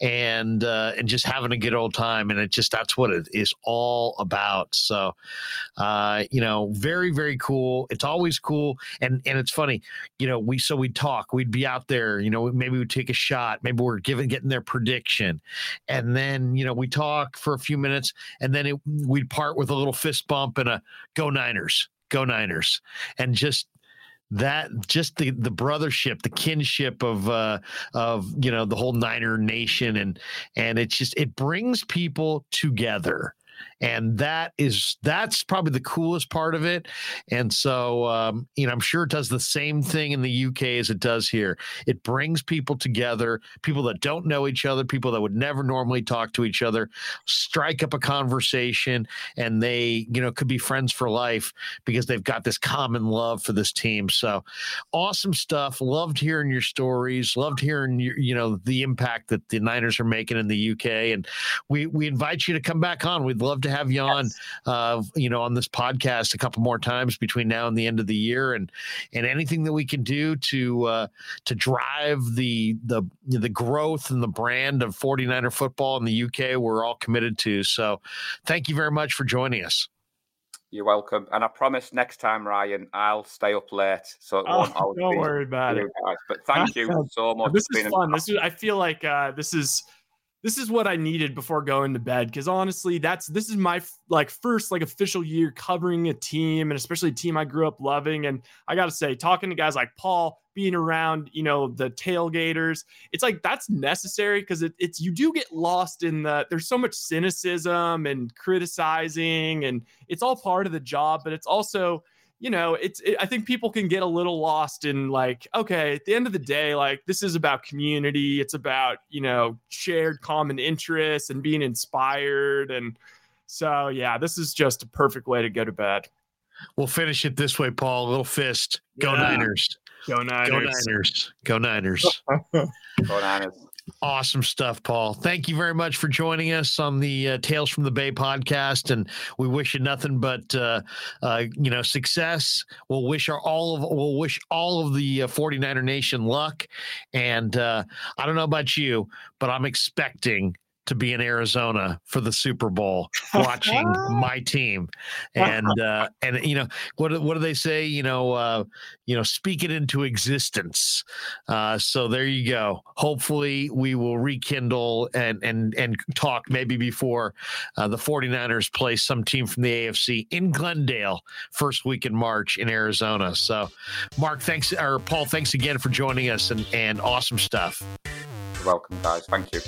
and uh, and just having a good old time. And it just that's what it is all about. So, uh, you know, very very cool. It's always cool, and and it's funny. You know, we so we'd talk. We'd be out there. You know, maybe we'd take a shot. Maybe we're giving getting their prediction, and then you know we talk for a few minutes, and then it, we'd part with a little fist bump and a "Go Niners." Go Niners, and just that just the the brothership the kinship of uh of you know the whole niner nation and and it's just it brings people together and that is that's probably the coolest part of it. And so um, you know i'm sure it does the same thing in the uk as it does here. It brings people together people that don't know each other people that would never normally talk to each other strike up a conversation and they you know could be friends for life because they've got this common love for this team. So awesome stuff. Loved hearing your stories. Loved hearing your, you know the impact that the niners are making in the uk and we we invite you to come back on. We'd love to have you on, yes. uh, you know, on this podcast a couple more times between now and the end of the year, and and anything that we can do to uh, to drive the the the growth and the brand of 49er football in the UK, we're all committed to. So, thank you very much for joining us. You're welcome. And I promise next time, Ryan, I'll stay up late. So oh, don't worry about it. Guys. But thank you so much. This is fun. This is. I feel like uh, this is this is what I needed before going to bed because honestly, that's this is my like first like official year covering a team and especially a team I grew up loving. And I got to say, talking to guys like Paul, being around you know the tailgaters, it's like that's necessary because it, it's you do get lost in the there's so much cynicism and criticizing and it's all part of the job, but it's also you know, it's, it, I think people can get a little lost in like, okay, at the end of the day, like this is about community. It's about, you know, shared common interests and being inspired. And so, yeah, this is just a perfect way to go to bed. We'll finish it this way, Paul. A little fist. Go yeah. Niners. Go Niners. Go Niners. Go Niners. Go Niners. Awesome stuff, Paul. Thank you very much for joining us on the uh, Tales from the Bay podcast, and we wish you nothing but uh, uh, you know success. We'll wish our all of we'll wish all of the uh, 49er Nation luck, and uh, I don't know about you, but I'm expecting to be in Arizona for the Super Bowl, watching my team, and uh, and you know what what do they say? You know, uh, you know, speak it into existence. Uh, so there you go. Hopefully, we will rekindle and and and talk maybe before uh, the 49ers play some team from the AFC in Glendale first week in March in Arizona. So, Mark, thanks or Paul, thanks again for joining us and and awesome stuff. You're welcome, guys. Thank you.